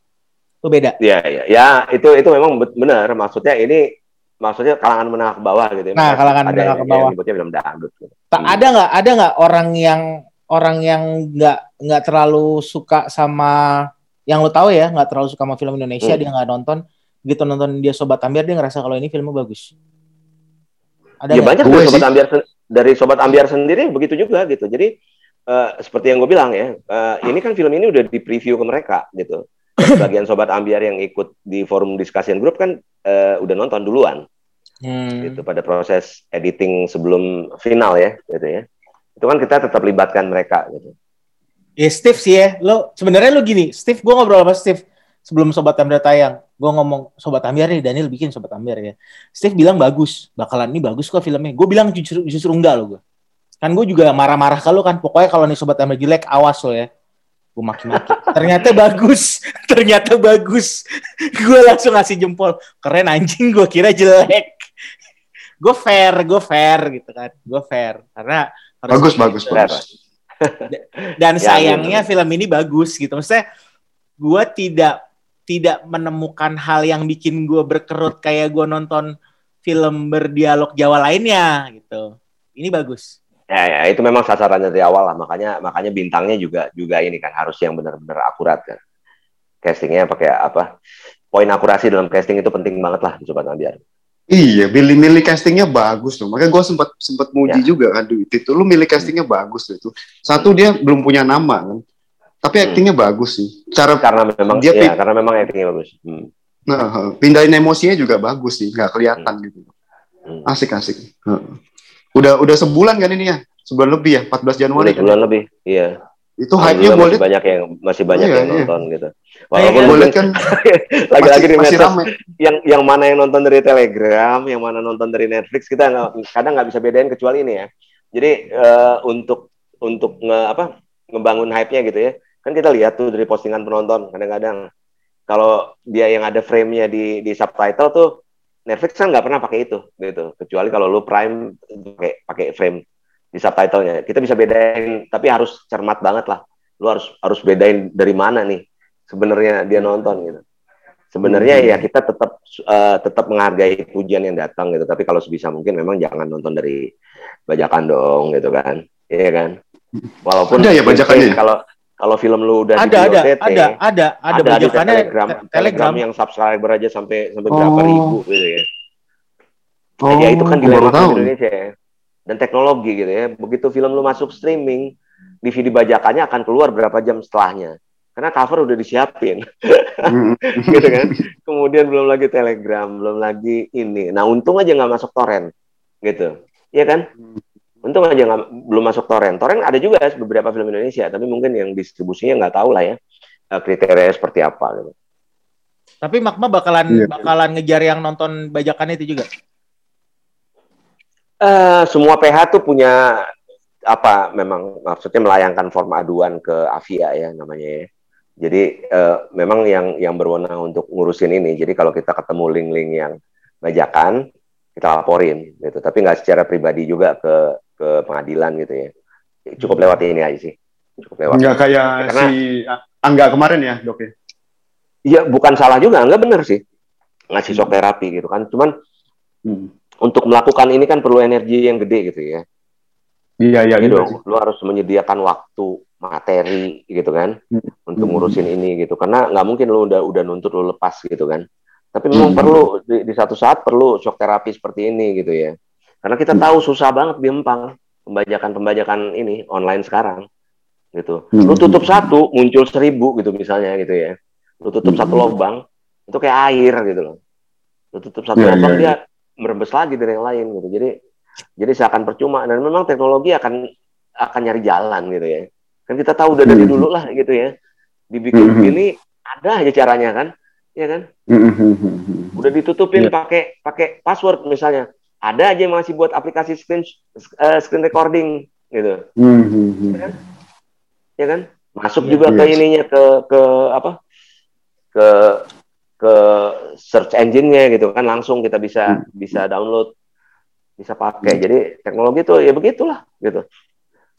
Itu beda. Iya, iya. Ya, itu itu memang benar. Maksudnya ini maksudnya kalangan menengah ke bawah gitu ya. Nah, kalangan menengah ke bawah. Nyebutnya film dangdut. Gitu. Tak hmm. ada nggak ada nggak orang yang orang yang nggak nggak terlalu suka sama yang lo tahu ya nggak terlalu suka sama film Indonesia hmm. dia nggak nonton gitu nonton dia sobat ambiar dia ngerasa kalau ini filmnya bagus ada ya gak? banyak dari sobat ambiar dari sobat ambiar sendiri begitu juga gitu jadi uh, seperti yang gue bilang ya, uh, ini kan film ini udah di preview ke mereka gitu. Bagian sobat ambiar yang ikut di forum discussion group kan uh, udah nonton duluan, hmm. gitu pada proses editing sebelum final ya, gitu ya. Itu kan kita tetap libatkan mereka gitu. Ya Steve sih ya, lo sebenarnya lo gini, Steve gue ngobrol sama Steve. sebelum Sobat Ambiar tayang, gue ngomong Sobat Ambiar nih, Daniel bikin Sobat Ambiar ya. Steve bilang bagus, bakalan ini bagus kok filmnya. Gue bilang justru, justru enggak loh gue. Kan gue juga marah-marah kalau kan, pokoknya kalau nih Sobat Ambiar jelek, awas lo ya. Gue maki-maki. Ternyata bagus, ternyata bagus. gue langsung ngasih jempol. Keren anjing, gue kira jelek. gue fair, gue fair gitu kan. Gue fair. Karena bagus, bagus, bagus. Dan ya, sayangnya ya, film ini bagus gitu. Maksudnya gue tidak tidak menemukan hal yang bikin gue berkerut kayak gue nonton film berdialog Jawa lainnya gitu. Ini bagus. Ya, ya itu memang sasarannya dari awal lah. Makanya makanya bintangnya juga juga ini kan harus yang benar-benar akurat kan. Castingnya pakai apa? Poin akurasi dalam casting itu penting banget lah coba Nabiar. Iya, milih-milih castingnya bagus loh. Makanya gue sempat sempat muji ya. juga kan duit itu. Lu milih castingnya bagus loh itu. Satu dia belum punya nama kan. Tapi hmm. aktingnya bagus sih. Cara karena memang dia ya, karena memang aktingnya bagus. Hmm. Nah, pindahin emosinya juga bagus sih, nggak kelihatan hmm. gitu. Hmm. Asik asik. Udah udah sebulan kan ini ya? Sebulan lebih ya, 14 Januari. Udah kan? sebulan lebih, iya. Itu hype-nya masih banyak yang masih banyak iya, yang iya. nonton gitu. Walaupun boleh kan lagi-lagi di medsos yang yang mana yang nonton dari Telegram, yang mana nonton dari Netflix kita nggak kadang nggak bisa bedain kecuali ini ya. Jadi uh, untuk untuk nge, apa ngebangun hype-nya gitu ya kan kita lihat tuh dari postingan penonton kadang-kadang kalau dia yang ada frame-nya di di subtitle tuh Netflix kan nggak pernah pakai itu gitu. Kecuali kalau lu Prime pakai pakai frame di subtitlenya. Kita bisa bedain tapi harus cermat banget lah. Lu harus harus bedain dari mana nih sebenarnya dia nonton gitu. Sebenarnya hmm. ya kita tetap uh, tetap menghargai pujian yang datang gitu. Tapi kalau sebisa mungkin memang jangan nonton dari bajakan dong gitu kan. Iya kan? Walaupun ada ya bajakannya? kalau kalau film lu udah ada, di ada, ada, ada, ada, ada, ada telegram, te telegram yang subscriber aja sampai sampai oh. berapa ribu gitu ya. Oh, ya itu kan dilema di Indonesia ya. Dan teknologi gitu ya. Begitu film lu masuk streaming, DVD bajakannya akan keluar berapa jam setelahnya. Karena cover udah disiapin. gitu kan. Kemudian belum lagi Telegram, belum lagi ini. Nah, untung aja nggak masuk torrent. Gitu. Iya kan? Untung aja nggak belum masuk torrent. Torrent ada juga ya, beberapa film Indonesia, tapi mungkin yang distribusinya nggak tahu lah ya eh, kriteria seperti apa gitu. Tapi Magma bakalan iya. bakalan ngejar yang nonton bajakan itu juga. Uh, semua PH tuh punya apa memang maksudnya melayangkan form aduan ke Avia ya namanya ya. Jadi uh, memang yang yang berwenang untuk ngurusin ini. Jadi kalau kita ketemu link-link yang bajakan, kita laporin gitu. Tapi nggak secara pribadi juga ke ke pengadilan gitu ya. Cukup lewat ini aja sih. Cukup lewat. Enggak kayak Karena, si Angga kemarin ya, Dok ya? Iya, bukan salah juga, Angga bener sih. Ngasih shock terapi gitu kan. Cuman hmm. untuk melakukan ini kan perlu energi yang gede gitu ya. Iya, iya, gitu. Lu harus menyediakan waktu, materi gitu kan hmm. untuk ngurusin hmm. ini gitu. Karena nggak mungkin lu udah udah nuntut lu lepas gitu kan. Tapi memang hmm. perlu di, di satu saat perlu shock terapi seperti ini gitu ya. Karena kita tahu susah banget di Empang pembajakan-pembajakan ini online sekarang gitu. Hmm. Lu tutup satu muncul seribu gitu misalnya gitu ya. Lu tutup hmm. satu lubang itu kayak air gitu loh. Lu tutup satu yeah, lubang yeah, dia merembes lagi dari yang lain gitu. Jadi jadi seakan percuma dan memang teknologi akan akan nyari jalan gitu ya. Kan kita tahu udah dari hmm. dulu lah gitu ya. Dibikin hmm. begini ada aja caranya kan, ya kan? Hmm. Udah ditutupin iya. pakai pakai password misalnya ada aja yang masih buat aplikasi screen uh, screen recording gitu mm-hmm. ya kan ya kan masuk yeah, juga yes. ke ininya ke ke apa ke ke search engine-nya gitu kan langsung kita bisa mm. bisa download bisa pakai mm. jadi teknologi itu ya begitulah gitu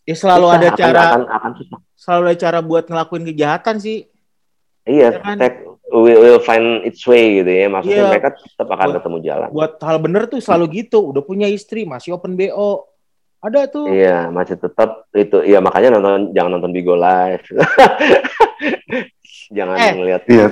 ya selalu bisa, ada akan, cara akan, akan susah. selalu ada cara buat ngelakuin kejahatan sih iya ya kan? tek, will, will find its way gitu ya. Maksudnya yeah. mereka tetap akan buat, ketemu jalan. Buat hal bener tuh selalu gitu. Udah punya istri, masih open BO. Ada tuh. Iya, masih tetap itu. Iya, makanya nonton jangan nonton Bigo Live. jangan eh, ngeliat. Iya,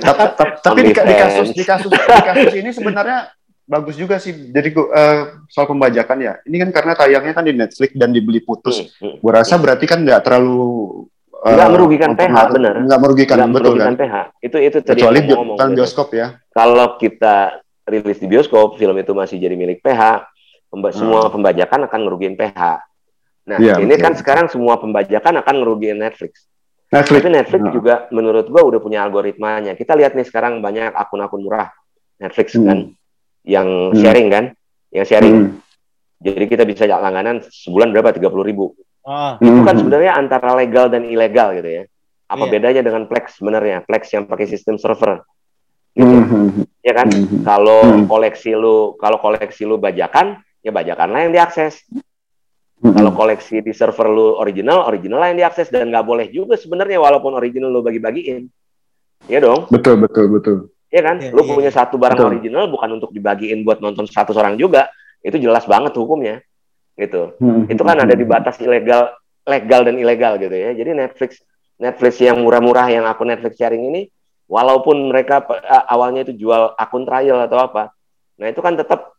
tapi di, di kasus di kasus di kasus ini sebenarnya bagus juga sih. Jadi uh, soal pembajakan ya. Ini kan karena tayangnya kan di Netflix dan dibeli putus. Hmm, hmm, Gue rasa berarti kan nggak terlalu nggak merugikan PH benar nggak merugikan nggak betul merugikan kan PH itu itu tadi kecuali ngomong, kan bioskop ya kalau kita rilis di bioskop film itu masih jadi milik PH pemba hmm. semua pembajakan akan ngerugiin PH nah ya, ini betul. kan sekarang semua pembajakan akan ngerugiin Netflix Netflix. Tapi Netflix no. juga menurut gua udah punya algoritmanya. Kita lihat nih sekarang banyak akun-akun murah Netflix hmm. kan yang hmm. sharing kan, yang sharing. Hmm. Jadi kita bisa langganan sebulan berapa? Tiga puluh ribu. Oh. Itu kan hmm. sebenarnya antara legal dan ilegal gitu ya. Apa yeah. bedanya dengan Plex sebenarnya? Plex yang pakai sistem server. Gitu. Mm-hmm. Ya kan? Mm-hmm. Kalau koleksi lu kalau koleksi lu bajakan, ya bajakan lah yang diakses. Mm-hmm. Kalau koleksi di server lu original, original lah yang diakses dan nggak boleh juga sebenarnya walaupun original lu bagi-bagiin. Ya dong? Betul, betul, betul. Ya kan? Yeah, lu yeah. punya iya. satu barang betul. original bukan untuk dibagiin buat nonton satu orang juga. Itu jelas banget hukumnya. Gitu. Mm-hmm. Itu kan ada di batas ilegal legal dan ilegal gitu ya. Jadi Netflix Netflix yang murah-murah yang aku Netflix sharing ini, walaupun mereka awalnya itu jual akun trial atau apa, nah itu kan tetap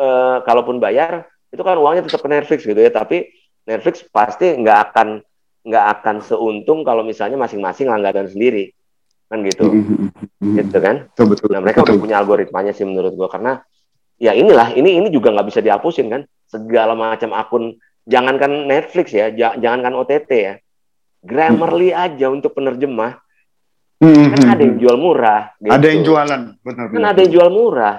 uh, kalaupun bayar itu kan uangnya tetap ke Netflix gitu ya. Tapi Netflix pasti nggak akan nggak akan seuntung kalau misalnya masing-masing langganan sendiri kan gitu, mm-hmm. gitu kan. Betul, betul, nah mereka betul. udah punya algoritmanya sih menurut gua karena ya inilah ini ini juga nggak bisa dihapusin kan segala macam akun jangankan Netflix ya jangankan OTT ya Grammarly hmm. aja untuk penerjemah hmm. kan ada yang jual murah. Gitu. Ada yang jualan, benar. Kan ada yang jual murah,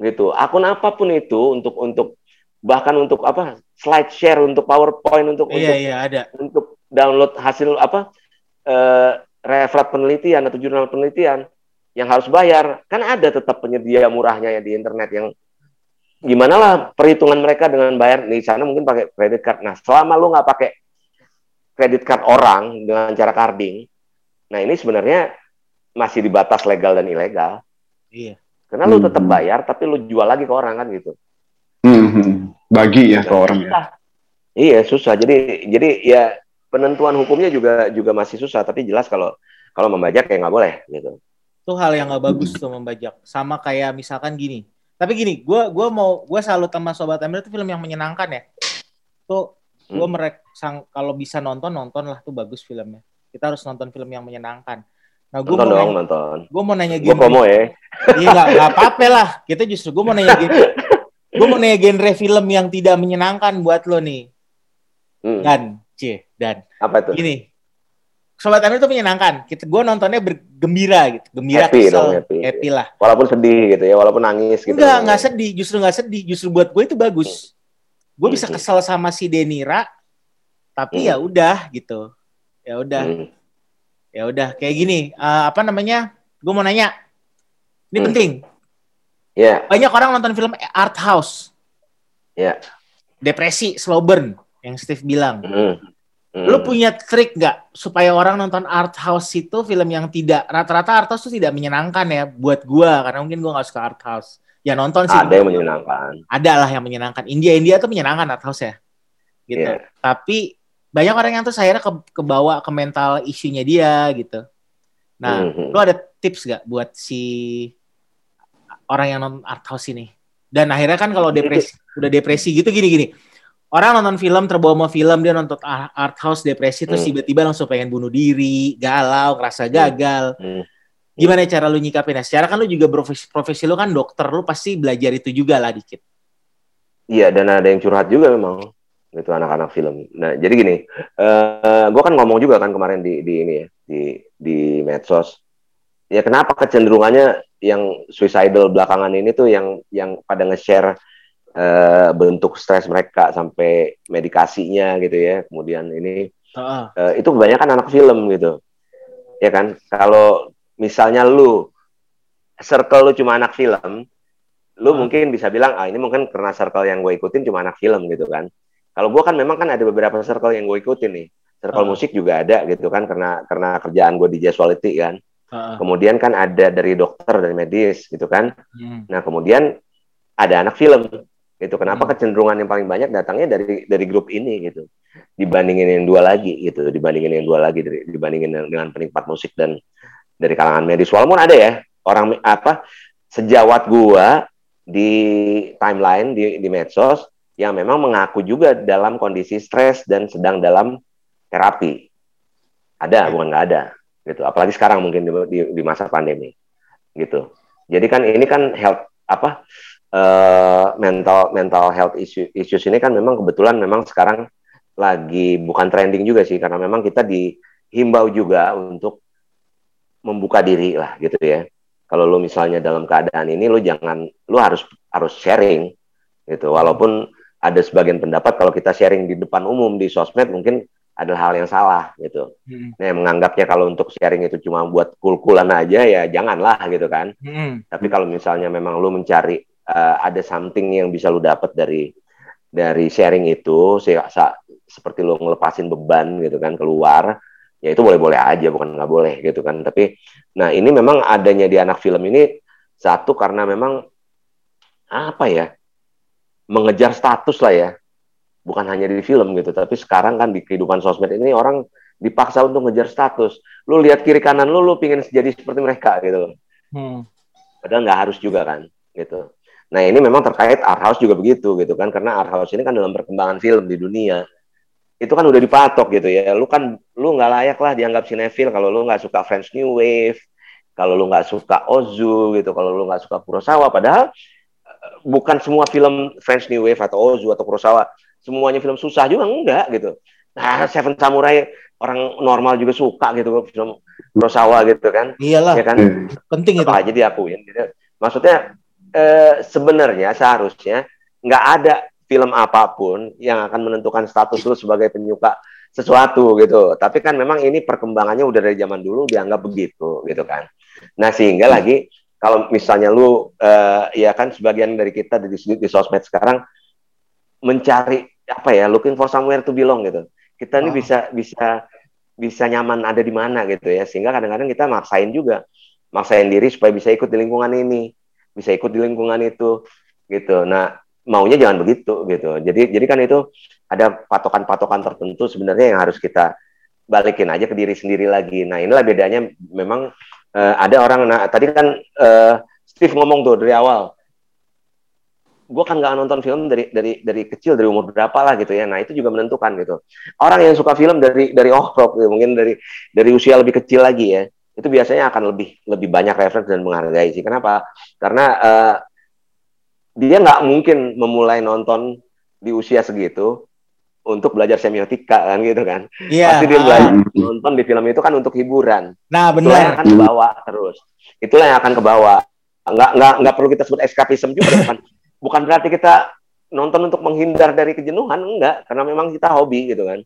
gitu. Akun apa pun itu untuk untuk bahkan untuk apa slide share untuk PowerPoint untuk iya, untuk iya, ada. untuk download hasil apa uh, referat penelitian atau jurnal penelitian yang harus bayar kan ada tetap penyedia murahnya ya di internet yang gimana lah perhitungan mereka dengan bayar di sana mungkin pakai credit card nah selama lu nggak pakai kredit card orang dengan cara carding, nah ini sebenarnya masih di batas legal dan ilegal. Iya. Karena lu tetap hmm. bayar, tapi lu jual lagi ke orang kan gitu. Hmm. Bagi ya ke orang ya. Iya susah. Jadi jadi ya penentuan hukumnya juga juga masih susah. Tapi jelas kalau kalau membajak ya nggak boleh gitu. Itu hal yang nggak bagus tuh membajak. Sama kayak misalkan gini. Tapi gini, gue gua mau gue selalu sama Sobat Emir itu film yang menyenangkan ya. Tuh gue hmm. merek sang kalau bisa nonton nonton lah tuh bagus filmnya. Kita harus nonton film yang menyenangkan. Nah gue mau dong, nanya, nonton. gue mau nanya gue promo ya. Iya nggak nggak apa-apa lah. Kita justru gue mau nanya gue mau nanya genre film yang tidak menyenangkan buat lo nih. Hmm. dan c dan. Apa itu? Gini Sobat Amir itu menyenangkan. Kita gue nontonnya bergembira gitu, gembira happy kesel, dong, happy. happy lah. Walaupun sedih gitu ya, walaupun nangis gitu. Enggak, enggak sedih, justru enggak sedih. Justru buat gue itu bagus gue bisa kesel sama si Denira tapi ya udah gitu ya udah ya udah kayak gini uh, apa namanya gue mau nanya ini hmm. penting yeah. banyak orang nonton film art house yeah. depresi slow burn yang Steve bilang mm. Mm. lu punya trik nggak supaya orang nonton art house itu film yang tidak rata-rata art house itu tidak menyenangkan ya buat gue karena mungkin gue nggak suka art house ya nonton sih. Ada yang menyenangkan. Ada lah yang menyenangkan. India India tuh menyenangkan atau ya. Gitu. Yeah. Tapi banyak orang yang tuh saya ke kebawa ke mental isunya dia gitu. Nah, mm-hmm. lu ada tips gak buat si orang yang nonton art house ini? Dan akhirnya kan kalau depresi udah depresi gitu gini-gini. Orang nonton film terbawa sama film dia nonton art house depresi terus mm. tiba-tiba langsung pengen bunuh diri, galau, rasa gagal. Mm. Gimana cara lu nyikapinnya? Secara kan lu juga profesi, profesi lu kan dokter, lu pasti belajar itu juga lah dikit. Iya, dan ada yang curhat juga memang itu anak-anak film. Nah, jadi gini, uh, eh, gue kan ngomong juga kan kemarin di di ini ya, di di medsos. Ya kenapa kecenderungannya yang suicidal belakangan ini tuh yang yang pada nge-share uh, bentuk stres mereka sampai medikasinya gitu ya. Kemudian ini uh. Uh, itu kebanyakan anak film gitu. Ya kan? Kalau misalnya lu circle lu cuma anak film, lu hmm. mungkin bisa bilang ah ini mungkin karena circle yang gue ikutin cuma anak film gitu kan. Kalau gue kan memang kan ada beberapa circle yang gue ikutin nih. Circle hmm. musik juga ada gitu kan karena karena kerjaan gue di Quality kan. Kemudian kan ada dari dokter dari medis gitu kan. Hmm. Nah kemudian ada anak film gitu. Kenapa hmm. kecenderungan yang paling banyak datangnya dari dari grup ini gitu. Dibandingin yang dua lagi gitu. Dibandingin yang dua lagi dibandingin dengan penikmat musik dan dari kalangan medis. Walaupun ada ya orang apa sejawat gua di timeline di, di medsos yang memang mengaku juga dalam kondisi stres dan sedang dalam terapi. Ada bukan nggak ada gitu. Apalagi sekarang mungkin di, di, di masa pandemi gitu. Jadi kan ini kan health apa uh, mental mental health issue issues ini kan memang kebetulan memang sekarang lagi bukan trending juga sih karena memang kita di himbau juga untuk membuka diri lah gitu ya. Kalau lu misalnya dalam keadaan ini lu jangan lu harus harus sharing gitu. Walaupun ada sebagian pendapat kalau kita sharing di depan umum di sosmed mungkin adalah hal yang salah gitu. Hmm. Nah, menganggapnya kalau untuk sharing itu cuma buat kul-kulan aja ya janganlah gitu kan. Hmm. Tapi kalau misalnya memang lu mencari uh, ada something yang bisa lu dapat dari dari sharing itu, se seperti lu ngelepasin beban gitu kan keluar, ya itu boleh-boleh aja bukan nggak boleh gitu kan. Tapi nah ini memang adanya di anak film ini satu karena memang apa ya mengejar status lah ya bukan hanya di film gitu tapi sekarang kan di kehidupan sosmed ini orang dipaksa untuk ngejar status lu lihat kiri kanan lu lu pingin jadi seperti mereka gitu hmm. padahal nggak harus juga kan gitu nah ini memang terkait art house juga begitu gitu kan karena art house ini kan dalam perkembangan film di dunia itu kan udah dipatok gitu ya lu kan lu nggak layak lah dianggap sinetfil kalau lu nggak suka French New Wave kalau lu nggak suka Ozu gitu kalau lu nggak suka Kurosawa padahal eh, bukan semua film French New Wave atau Ozu atau Kurosawa semuanya film susah juga enggak gitu. Nah, Seven Samurai orang normal juga suka gitu film Kurosawa gitu kan. Iyalah. Ya kan? Penting itu. aja diakuin gitu. Maksudnya eh, sebenarnya seharusnya nggak ada film apa pun yang akan menentukan status lu sebagai penyuka sesuatu gitu. Tapi kan memang ini perkembangannya udah dari zaman dulu dianggap begitu gitu kan. Nah, sehingga lagi kalau misalnya lu uh, ya kan sebagian dari kita di, di, di sosmed sekarang mencari apa ya looking for somewhere to belong gitu kita ini oh. bisa bisa bisa nyaman ada di mana gitu ya sehingga kadang-kadang kita maksain juga maksain diri supaya bisa ikut di lingkungan ini bisa ikut di lingkungan itu gitu. Nah maunya jangan begitu gitu. Jadi jadi kan itu ada patokan-patokan tertentu sebenarnya yang harus kita balikin aja ke diri sendiri lagi. Nah inilah bedanya memang uh, ada orang nah tadi kan uh, Steve ngomong tuh dari awal gue kan nggak nonton film dari dari dari kecil dari umur berapa lah gitu ya. Nah itu juga menentukan gitu. Orang yang suka film dari dari oh mungkin dari dari usia lebih kecil lagi ya itu biasanya akan lebih lebih banyak referensi dan menghargai sih. Kenapa? Karena uh, dia nggak mungkin memulai nonton di usia segitu untuk belajar semiotika kan gitu kan? Yeah. pasti dia belajar nonton di film itu kan untuk hiburan. Nah benar itulah yang akan kebawa terus. Itulah yang akan kebawa. Nggak nggak nggak perlu kita sebut eskapisme juga kan bukan berarti kita nonton untuk menghindar dari kejenuhan enggak. Karena memang kita hobi gitu kan?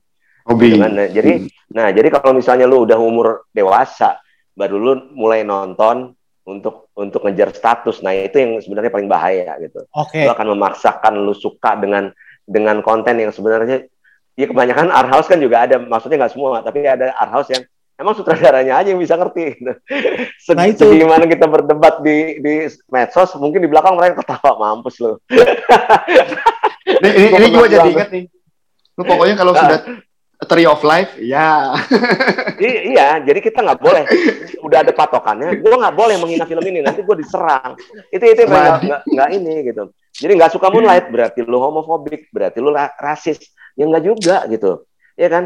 Hobi. Gitu kan? nah, jadi hmm. nah jadi kalau misalnya lu udah umur dewasa baru lu mulai nonton untuk untuk ngejar status nah itu yang sebenarnya paling bahaya gitu okay. lu akan memaksakan lu suka dengan dengan konten yang sebenarnya ya kebanyakan art house kan juga ada maksudnya nggak semua tapi ada art house yang emang sutradaranya aja yang bisa ngerti. Se nah itu. Gimana kita berdebat di di medsos, mungkin di belakang mereka ketawa mampus loh. ini ini, ini gue jadi inget nih. Lu pokoknya kalau nah. sudah Tree of Life, ya. iya, jadi kita nggak boleh. Udah ada patokannya. Gue nggak boleh menghina film ini. Nanti gue diserang. Itu itu nggak nggak ini gitu. Jadi nggak suka Moonlight berarti lu homofobik, berarti lu rasis. Ya nggak juga gitu. Iya kan?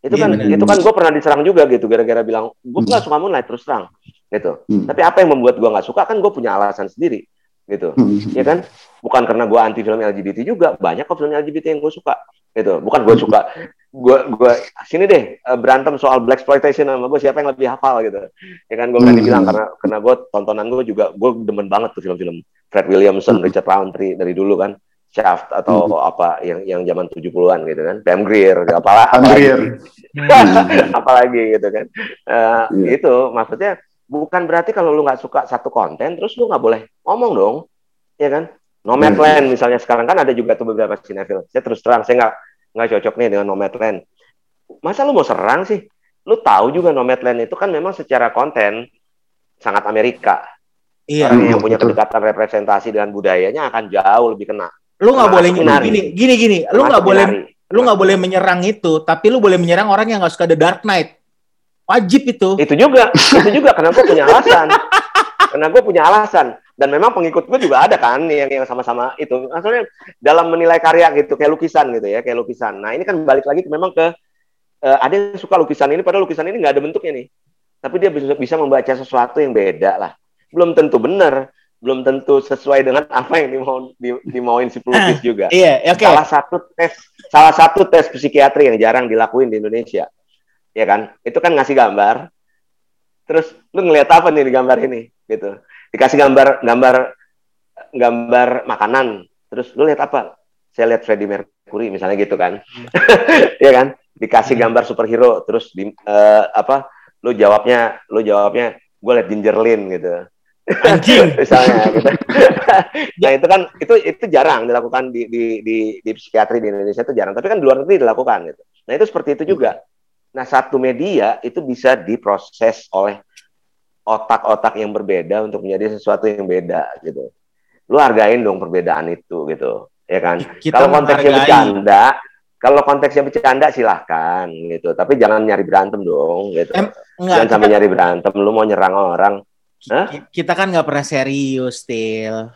itu iya, kan bener. itu kan gue pernah diserang juga gitu gara-gara bilang gue nggak hmm. suka Moonlight terus terang gitu hmm. tapi apa yang membuat gue nggak suka kan gue punya alasan sendiri gitu hmm. ya kan bukan karena gue anti film LGBT juga banyak kok film LGBT yang gue suka gitu bukan gue suka gue gue sini deh eh, berantem soal black exploitation sama gue siapa yang lebih hafal gitu ya kan gue berani hmm. bilang karena karena gue tontonan gue juga gue demen banget tuh film-film Fred Williamson hmm. Richard Roundtree dari dulu kan Shaft atau hmm. apa yang yang zaman 70-an gitu kan. Pam Grier, apalah Pam Grier. apalagi gitu kan. Uh, eh, yeah. itu maksudnya bukan berarti kalau lu nggak suka satu konten terus lu nggak boleh ngomong dong. Ya kan? Nomadland hmm. misalnya sekarang kan ada juga tuh beberapa sinetron. Saya terus terang saya nggak nggak cocok nih dengan Nomadland. Masa lu mau serang sih? Lu tahu juga Nomadland itu kan memang secara konten sangat Amerika. Iya. Orang yang punya kedekatan representasi dengan budayanya akan jauh lebih kena. Lu nggak boleh gini gini gini lu nggak boleh lu nggak boleh menyerang itu tapi lu boleh menyerang orang yang nggak suka The Dark Knight. Wajib itu. Itu juga itu juga. Karena gue punya alasan. Karena gue punya alasan dan memang pengikut gue juga ada kan yang yang sama-sama itu maksudnya dalam menilai karya gitu kayak lukisan gitu ya kayak lukisan nah ini kan balik lagi memang ke uh, ada yang suka lukisan ini padahal lukisan ini nggak ada bentuknya nih tapi dia bisa bisa membaca sesuatu yang beda lah belum tentu benar belum tentu sesuai dengan apa yang dimau di, dimauin si pelukis juga. Iya, oke. Okay. Salah satu tes salah satu tes psikiatri yang jarang dilakuin di Indonesia. ya kan? Itu kan ngasih gambar. Terus lu ngeliat apa nih di gambar ini gitu. Dikasih gambar gambar gambar makanan. Terus lu lihat apa? Saya lihat Freddie Mercury misalnya gitu kan. ya kan? Dikasih hmm. gambar superhero terus di uh, apa? Lu jawabnya lu jawabnya gue liat Ginger Lynn gitu. Anjing misalnya gitu. nah itu kan itu itu jarang dilakukan di di di di psikiatri di Indonesia itu jarang, tapi kan di luar negeri dilakukan gitu. Nah itu seperti itu juga. Nah satu media itu bisa diproses oleh otak-otak yang berbeda untuk menjadi sesuatu yang beda gitu. Lu hargain dong perbedaan itu gitu, ya kan? Kalau konteksnya bercanda, kalau konteksnya bercanda silahkan gitu, tapi jangan nyari berantem dong gitu. Em, enggak, jangan sampai nyari berantem. Lu mau nyerang orang, Hah? Kita kan nggak pernah serius, Til.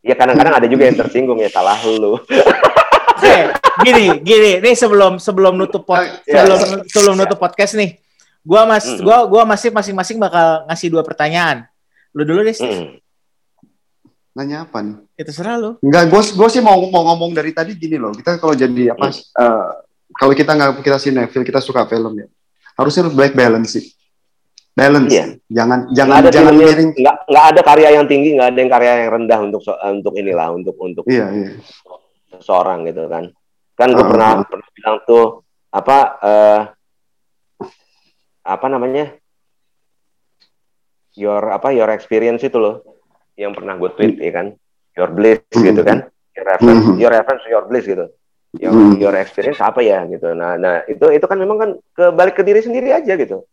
Ya kadang-kadang ada juga yang tersinggung ya salah lu. Oke, gini, gini, nih sebelum sebelum nutup pod, iya. sebelum sebelum nutup podcast nih, gua mas, mm. gua gua masih masing-masing bakal ngasih dua pertanyaan. Lu dulu deh, Steve. Mm. Nanya apa nih? Itu serah lu. Enggak, gue gue sih mau mau ngomong dari tadi gini loh. Kita kalau jadi apa? Mm. Uh, kalau kita nggak kita sinetron, kita suka film ya. Harusnya black balance sih balance iya. jangan jangan ada jangan miring nggak nggak ada karya yang tinggi nggak ada yang karya yang rendah untuk untuk inilah untuk untuk iya, iya. seorang gitu kan kan gue uh, pernah uh. pernah bilang tuh apa uh, apa namanya your apa your experience itu loh yang pernah gue tweet ya kan your bliss mm -hmm. gitu kan your reference mm -hmm. your reference your bliss gitu your, mm -hmm. your experience apa ya gitu nah nah itu itu kan memang kan kebalik ke diri sendiri aja gitu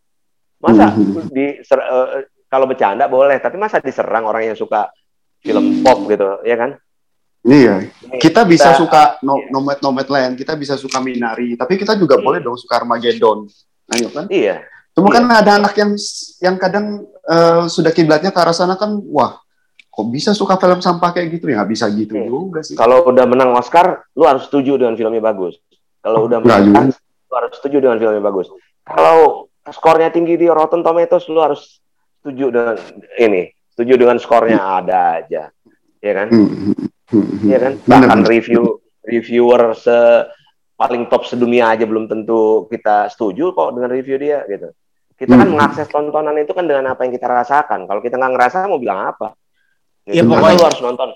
Masa hmm. di uh, kalau bercanda boleh, tapi masa diserang orang yang suka film pop gitu, ya kan? Iya, kita bisa kita, suka no, iya. nomet nomet lain, kita bisa suka Minari, tapi kita juga iya. boleh dong suka Armageddon, ayo kan? Iya. Cuma kan iya. ada anak yang yang kadang uh, sudah kiblatnya ke arah sana kan, wah, kok bisa suka film sampah kayak gitu ya? Nggak bisa gitu iya. juga sih. Kalau udah menang Oscar, lu harus setuju dengan filmnya bagus. Kalau udah menang, lu harus setuju dengan filmnya bagus. Kalau skornya tinggi di Rotten Tomatoes lu harus setuju dengan ini setuju dengan skornya hmm. ada aja ya kan hmm. hmm. ya kan bahkan review reviewer se paling top sedunia aja belum tentu kita setuju kok dengan review dia gitu kita kan mengakses tontonan itu kan dengan apa yang kita rasakan kalau kita nggak ngerasa mau bilang apa gitu. ya pokoknya lu harus nonton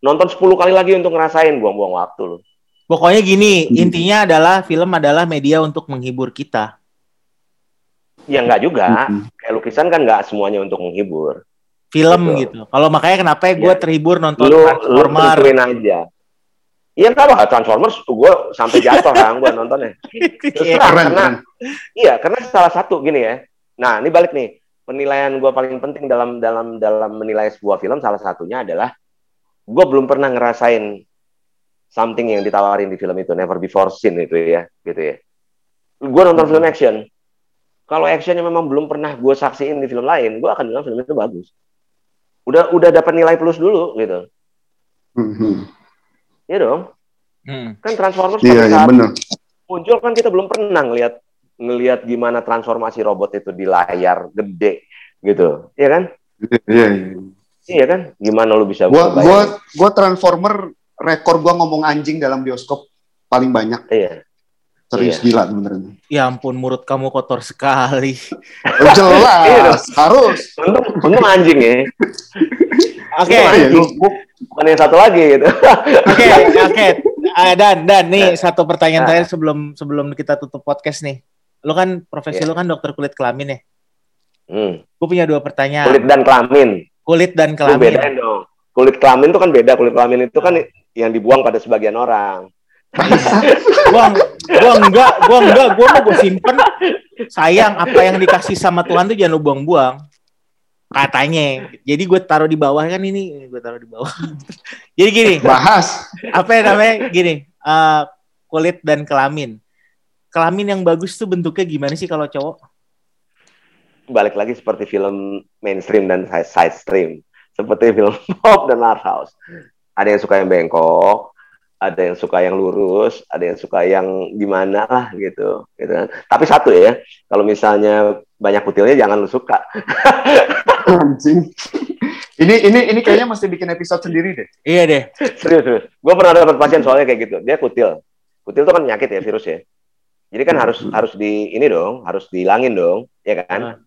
nonton 10 kali lagi untuk ngerasain buang-buang waktu lu pokoknya gini intinya adalah film adalah media untuk menghibur kita Ya enggak juga. Mm-hmm. Kayak lukisan kan enggak semuanya untuk menghibur. Film gitu. gitu. Kalau makanya kenapa ya gue terhibur nonton lu, Transformer. Lu aja. Iya kalau Transformers gue sampai jatuh kan gue nontonnya. Terus keren, karena, Iya karena salah satu gini ya. Nah ini balik nih penilaian gue paling penting dalam dalam dalam menilai sebuah film salah satunya adalah gue belum pernah ngerasain something yang ditawarin di film itu never before seen itu ya gitu ya. Gue nonton hmm. film action kalau actionnya memang belum pernah gue saksiin di film lain, gue akan bilang film itu bagus. Udah udah dapat nilai plus dulu gitu. Mm-hmm. Iya dong. Hmm. Kan Transformers yeah, yeah, bener. muncul kan kita belum pernah ngelihat ngelihat gimana transformasi robot itu di layar gede gitu, iya kan? Iya, yeah, yeah. iya kan? Gimana lu bisa? Gua gua gua Transformer rekor gua ngomong anjing dalam bioskop paling banyak. Iya. Serius iya. gila beneran. Ya ampun, mulut kamu kotor sekali. Oh, jelas, iya harus. Untung, untung anjing ya. Oke. Okay. Bukan yang satu lagi gitu. Oke, oke. Okay. Uh, dan dan nih nah. satu pertanyaan nah. terakhir sebelum sebelum kita tutup podcast nih. Lu kan profesi yeah. lu kan dokter kulit kelamin ya. Hmm. Gue punya dua pertanyaan. Kulit dan kelamin. Kulit dan kelamin. Lu beda dong. Kulit kelamin itu kan beda. Kulit kelamin itu kan yang dibuang pada sebagian orang gua gua enggak, gua enggak, gua mau gua simpen. Sayang apa yang dikasih sama Tuhan tuh jangan lu buang-buang. Katanya. Jadi gue taruh di bawah kan ini, gue taruh di bawah. Jadi gini. Bahas. Apa ya namanya? Gini. Uh, kulit dan kelamin. Kelamin yang bagus tuh bentuknya gimana sih kalau cowok? Balik lagi seperti film mainstream dan side stream. Seperti film pop dan art house. Ada yang suka yang bengkok, ada yang suka yang lurus, ada yang suka yang gimana lah gitu, gitu kan. Tapi satu ya, kalau misalnya banyak kutilnya jangan lu suka. Anjing. ini ini ini kayaknya mesti bikin episode sendiri deh. Iya deh. serius, serius. Gue pernah dapat pasien soalnya kayak gitu. Dia kutil. Kutil itu kan penyakit ya, virus ya. Jadi kan harus harus di ini dong, harus dihilangin dong, ya kan? Hmm.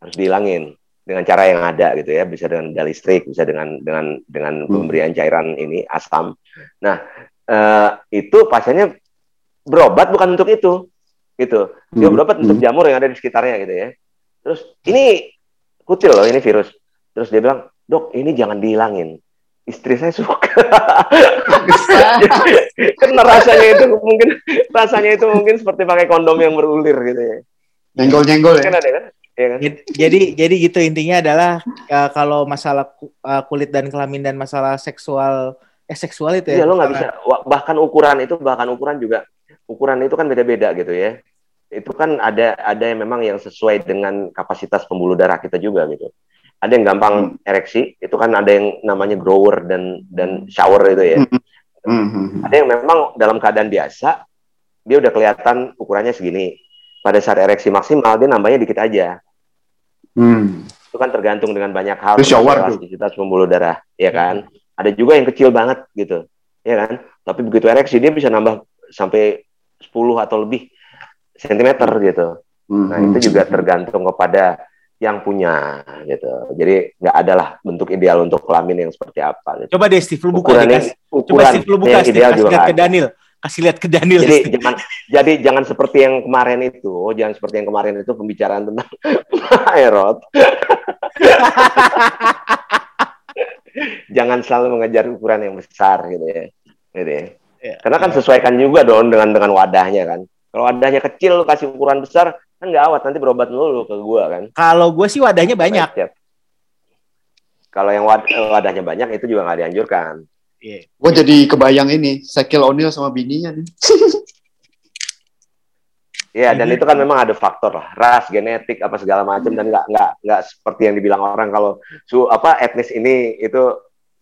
Harus dihilangin dengan cara yang ada gitu ya, bisa dengan dal listrik, bisa dengan dengan dengan hmm. pemberian cairan ini asam. Nah, uh, itu pasiennya berobat bukan untuk itu, gitu. Dia hmm. berobat untuk jamur yang ada di sekitarnya gitu ya. Terus ini kucil loh, ini virus. Terus dia bilang, dok ini jangan dihilangin istri saya suka. Karena rasanya itu mungkin rasanya itu mungkin seperti pakai kondom yang berulir gitu ya. Nyenggol-nyenggol ya. Kan ada kan? Ya kan? Jadi jadi gitu intinya adalah uh, kalau masalah uh, kulit dan kelamin dan masalah seksual eh seksual itu ya. Iya lo nggak bisa bahkan ukuran itu bahkan ukuran juga ukuran itu kan beda-beda gitu ya. Itu kan ada ada yang memang yang sesuai dengan kapasitas pembuluh darah kita juga gitu. Ada yang gampang hmm. ereksi itu kan ada yang namanya grower dan dan shower itu ya. Hmm. Hmm. ada yang memang dalam keadaan biasa dia udah kelihatan ukurannya segini. Pada saat ereksi maksimal dia nambahnya dikit aja. Hmm. itu kan tergantung dengan banyak hal. Itu shower elastisitas pembuluh darah ya kan? Ada juga yang kecil banget gitu ya kan? Tapi begitu ereksi dia bisa nambah sampai 10 atau lebih sentimeter gitu nah itu juga tergantung kepada yang punya gitu. Jadi nggak adalah bentuk ideal untuk kelamin yang seperti apa. Gitu. Coba deh Steve lu buka ukuran deh, Coba Steve lu buka Steve, kasih lihat ke Daniel. Kasih lihat ke Daniel. Jadi Steve. jangan jadi jangan seperti yang kemarin itu, jangan seperti yang kemarin itu pembicaraan tentang aerot. jangan selalu mengejar ukuran yang besar gitu ya. Gitu ya. ya Karena kan ya. sesuaikan juga dong dengan dengan wadahnya kan. Kalau wadahnya kecil kasih ukuran besar, kan nggak awet nanti berobat dulu ke gua kan kalau gue sih wadahnya banyak kalau yang wad wadahnya banyak itu juga nggak dianjurkan yeah. gue jadi kebayang ini Sekil O'Neal sama bininya nih Iya, dan itu kan memang ada faktor lah, ras, genetik, apa segala macam dan nggak nggak nggak seperti yang dibilang orang kalau su apa etnis ini itu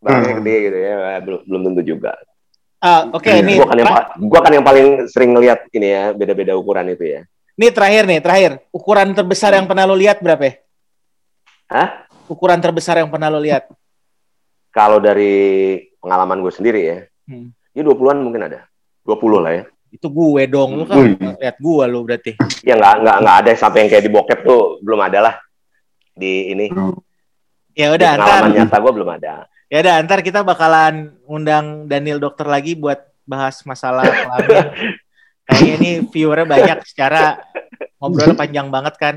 barangnya hmm. gede gitu ya, belum belum tentu juga. Uh, Oke, okay, ini gua kan yang gua kan yang paling sering ngelihat ini ya beda-beda ukuran itu ya. Ini terakhir nih, terakhir. Ukuran terbesar yang pernah lo lihat berapa ya? Hah? Ukuran terbesar yang pernah lo lihat? Kalau dari pengalaman gue sendiri ya, hmm. ya 20-an mungkin ada. 20 lah ya. Itu gue dong, lu kan lihat gue lo berarti. Ya nggak nggak nggak ada sampai yang kayak di bokep tuh belum ada lah di ini. Ya udah, pengalaman nyata gue belum ada. Ya udah, ntar kita bakalan undang Daniel dokter lagi buat bahas masalah kelamin. Kayaknya ini viewernya banyak secara ngobrol panjang banget kan.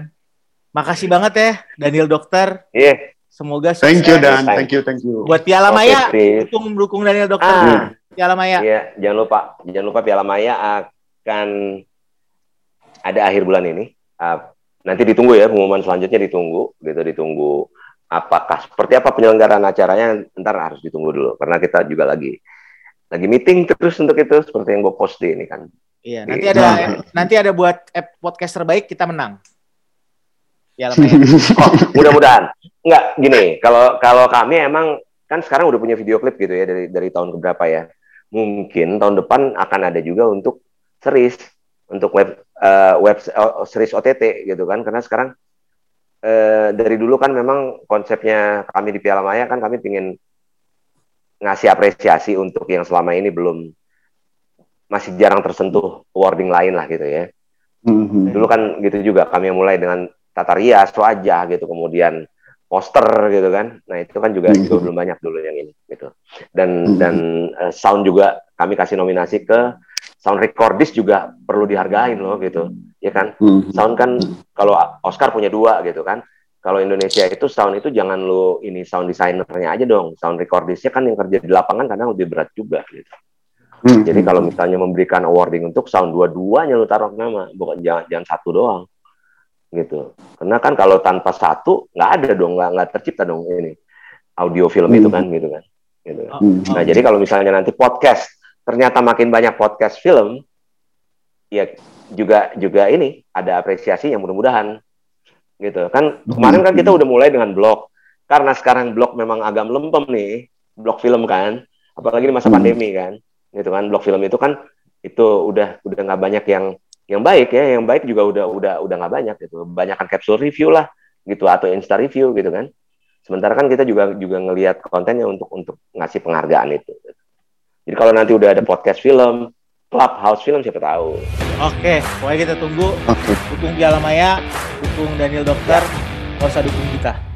Makasih banget ya Daniel Dokter. Iya. Yeah. Semoga sukses. Thank you Dan, thank you, thank you. Buat Piala Maya, dukung dukung Daniel Dokter. Ah. Piala Maya. Iya, jangan lupa, jangan lupa Piala Maya akan ada akhir bulan ini. Uh, nanti ditunggu ya pengumuman selanjutnya ditunggu, gitu ditunggu apakah seperti apa penyelenggaraan acaranya ntar harus ditunggu dulu karena kita juga lagi lagi meeting terus untuk itu seperti yang gue post di ini kan Iya, nanti ada nanti ada buat app podcast terbaik kita menang. Ya, oh, mudah-mudahan. Enggak, gini, kalau kalau kami emang kan sekarang udah punya video klip gitu ya dari dari tahun keberapa ya. Mungkin tahun depan akan ada juga untuk series untuk web uh, web uh, series OTT gitu kan karena sekarang uh, dari dulu kan memang konsepnya kami di Piala Maya kan kami ingin ngasih apresiasi untuk yang selama ini belum masih jarang tersentuh wording lain lah gitu ya. Mm-hmm. Dulu kan gitu juga kami mulai dengan tata rias, wajah gitu, kemudian poster gitu kan. Nah itu kan juga mm-hmm. juga belum banyak dulu yang ini gitu. Dan mm-hmm. dan uh, sound juga kami kasih nominasi ke sound recordist juga perlu dihargain loh gitu, ya kan. Mm-hmm. Sound kan kalau Oscar punya dua gitu kan. Kalau Indonesia itu sound itu jangan lo ini sound designernya aja dong, sound recordistnya kan yang kerja di lapangan kadang lebih berat juga gitu. Hmm. Jadi kalau misalnya memberikan awarding untuk sound dua-duanya lu taruh nama, bukan jangan jangan satu doang. Gitu. Karena kan kalau tanpa satu nggak ada dong, nggak nggak tercipta dong ini audio film hmm. itu kan gitu kan. Gitu. Hmm. Nah, jadi kalau misalnya nanti podcast ternyata makin banyak podcast film ya juga juga ini ada apresiasi yang mudah-mudahan gitu. Kan kemarin kan kita udah mulai dengan blog. Karena sekarang blog memang agak melempem nih blog film kan. Apalagi di masa hmm. pandemi kan gitu kan. Blog film itu kan itu udah udah nggak banyak yang yang baik ya. Yang baik juga udah udah udah nggak banyak gitu. Banyak kan capsule review lah gitu. Atau insta review gitu kan. Sementara kan kita juga juga ngelihat kontennya untuk untuk ngasih penghargaan itu jadi kalau nanti udah ada podcast film Clubhouse Film siapa tahu. Oke, pokoknya kita tunggu. Oke. Dukung Piala Maya, dukung Daniel Dokter, nggak usah dukung kita.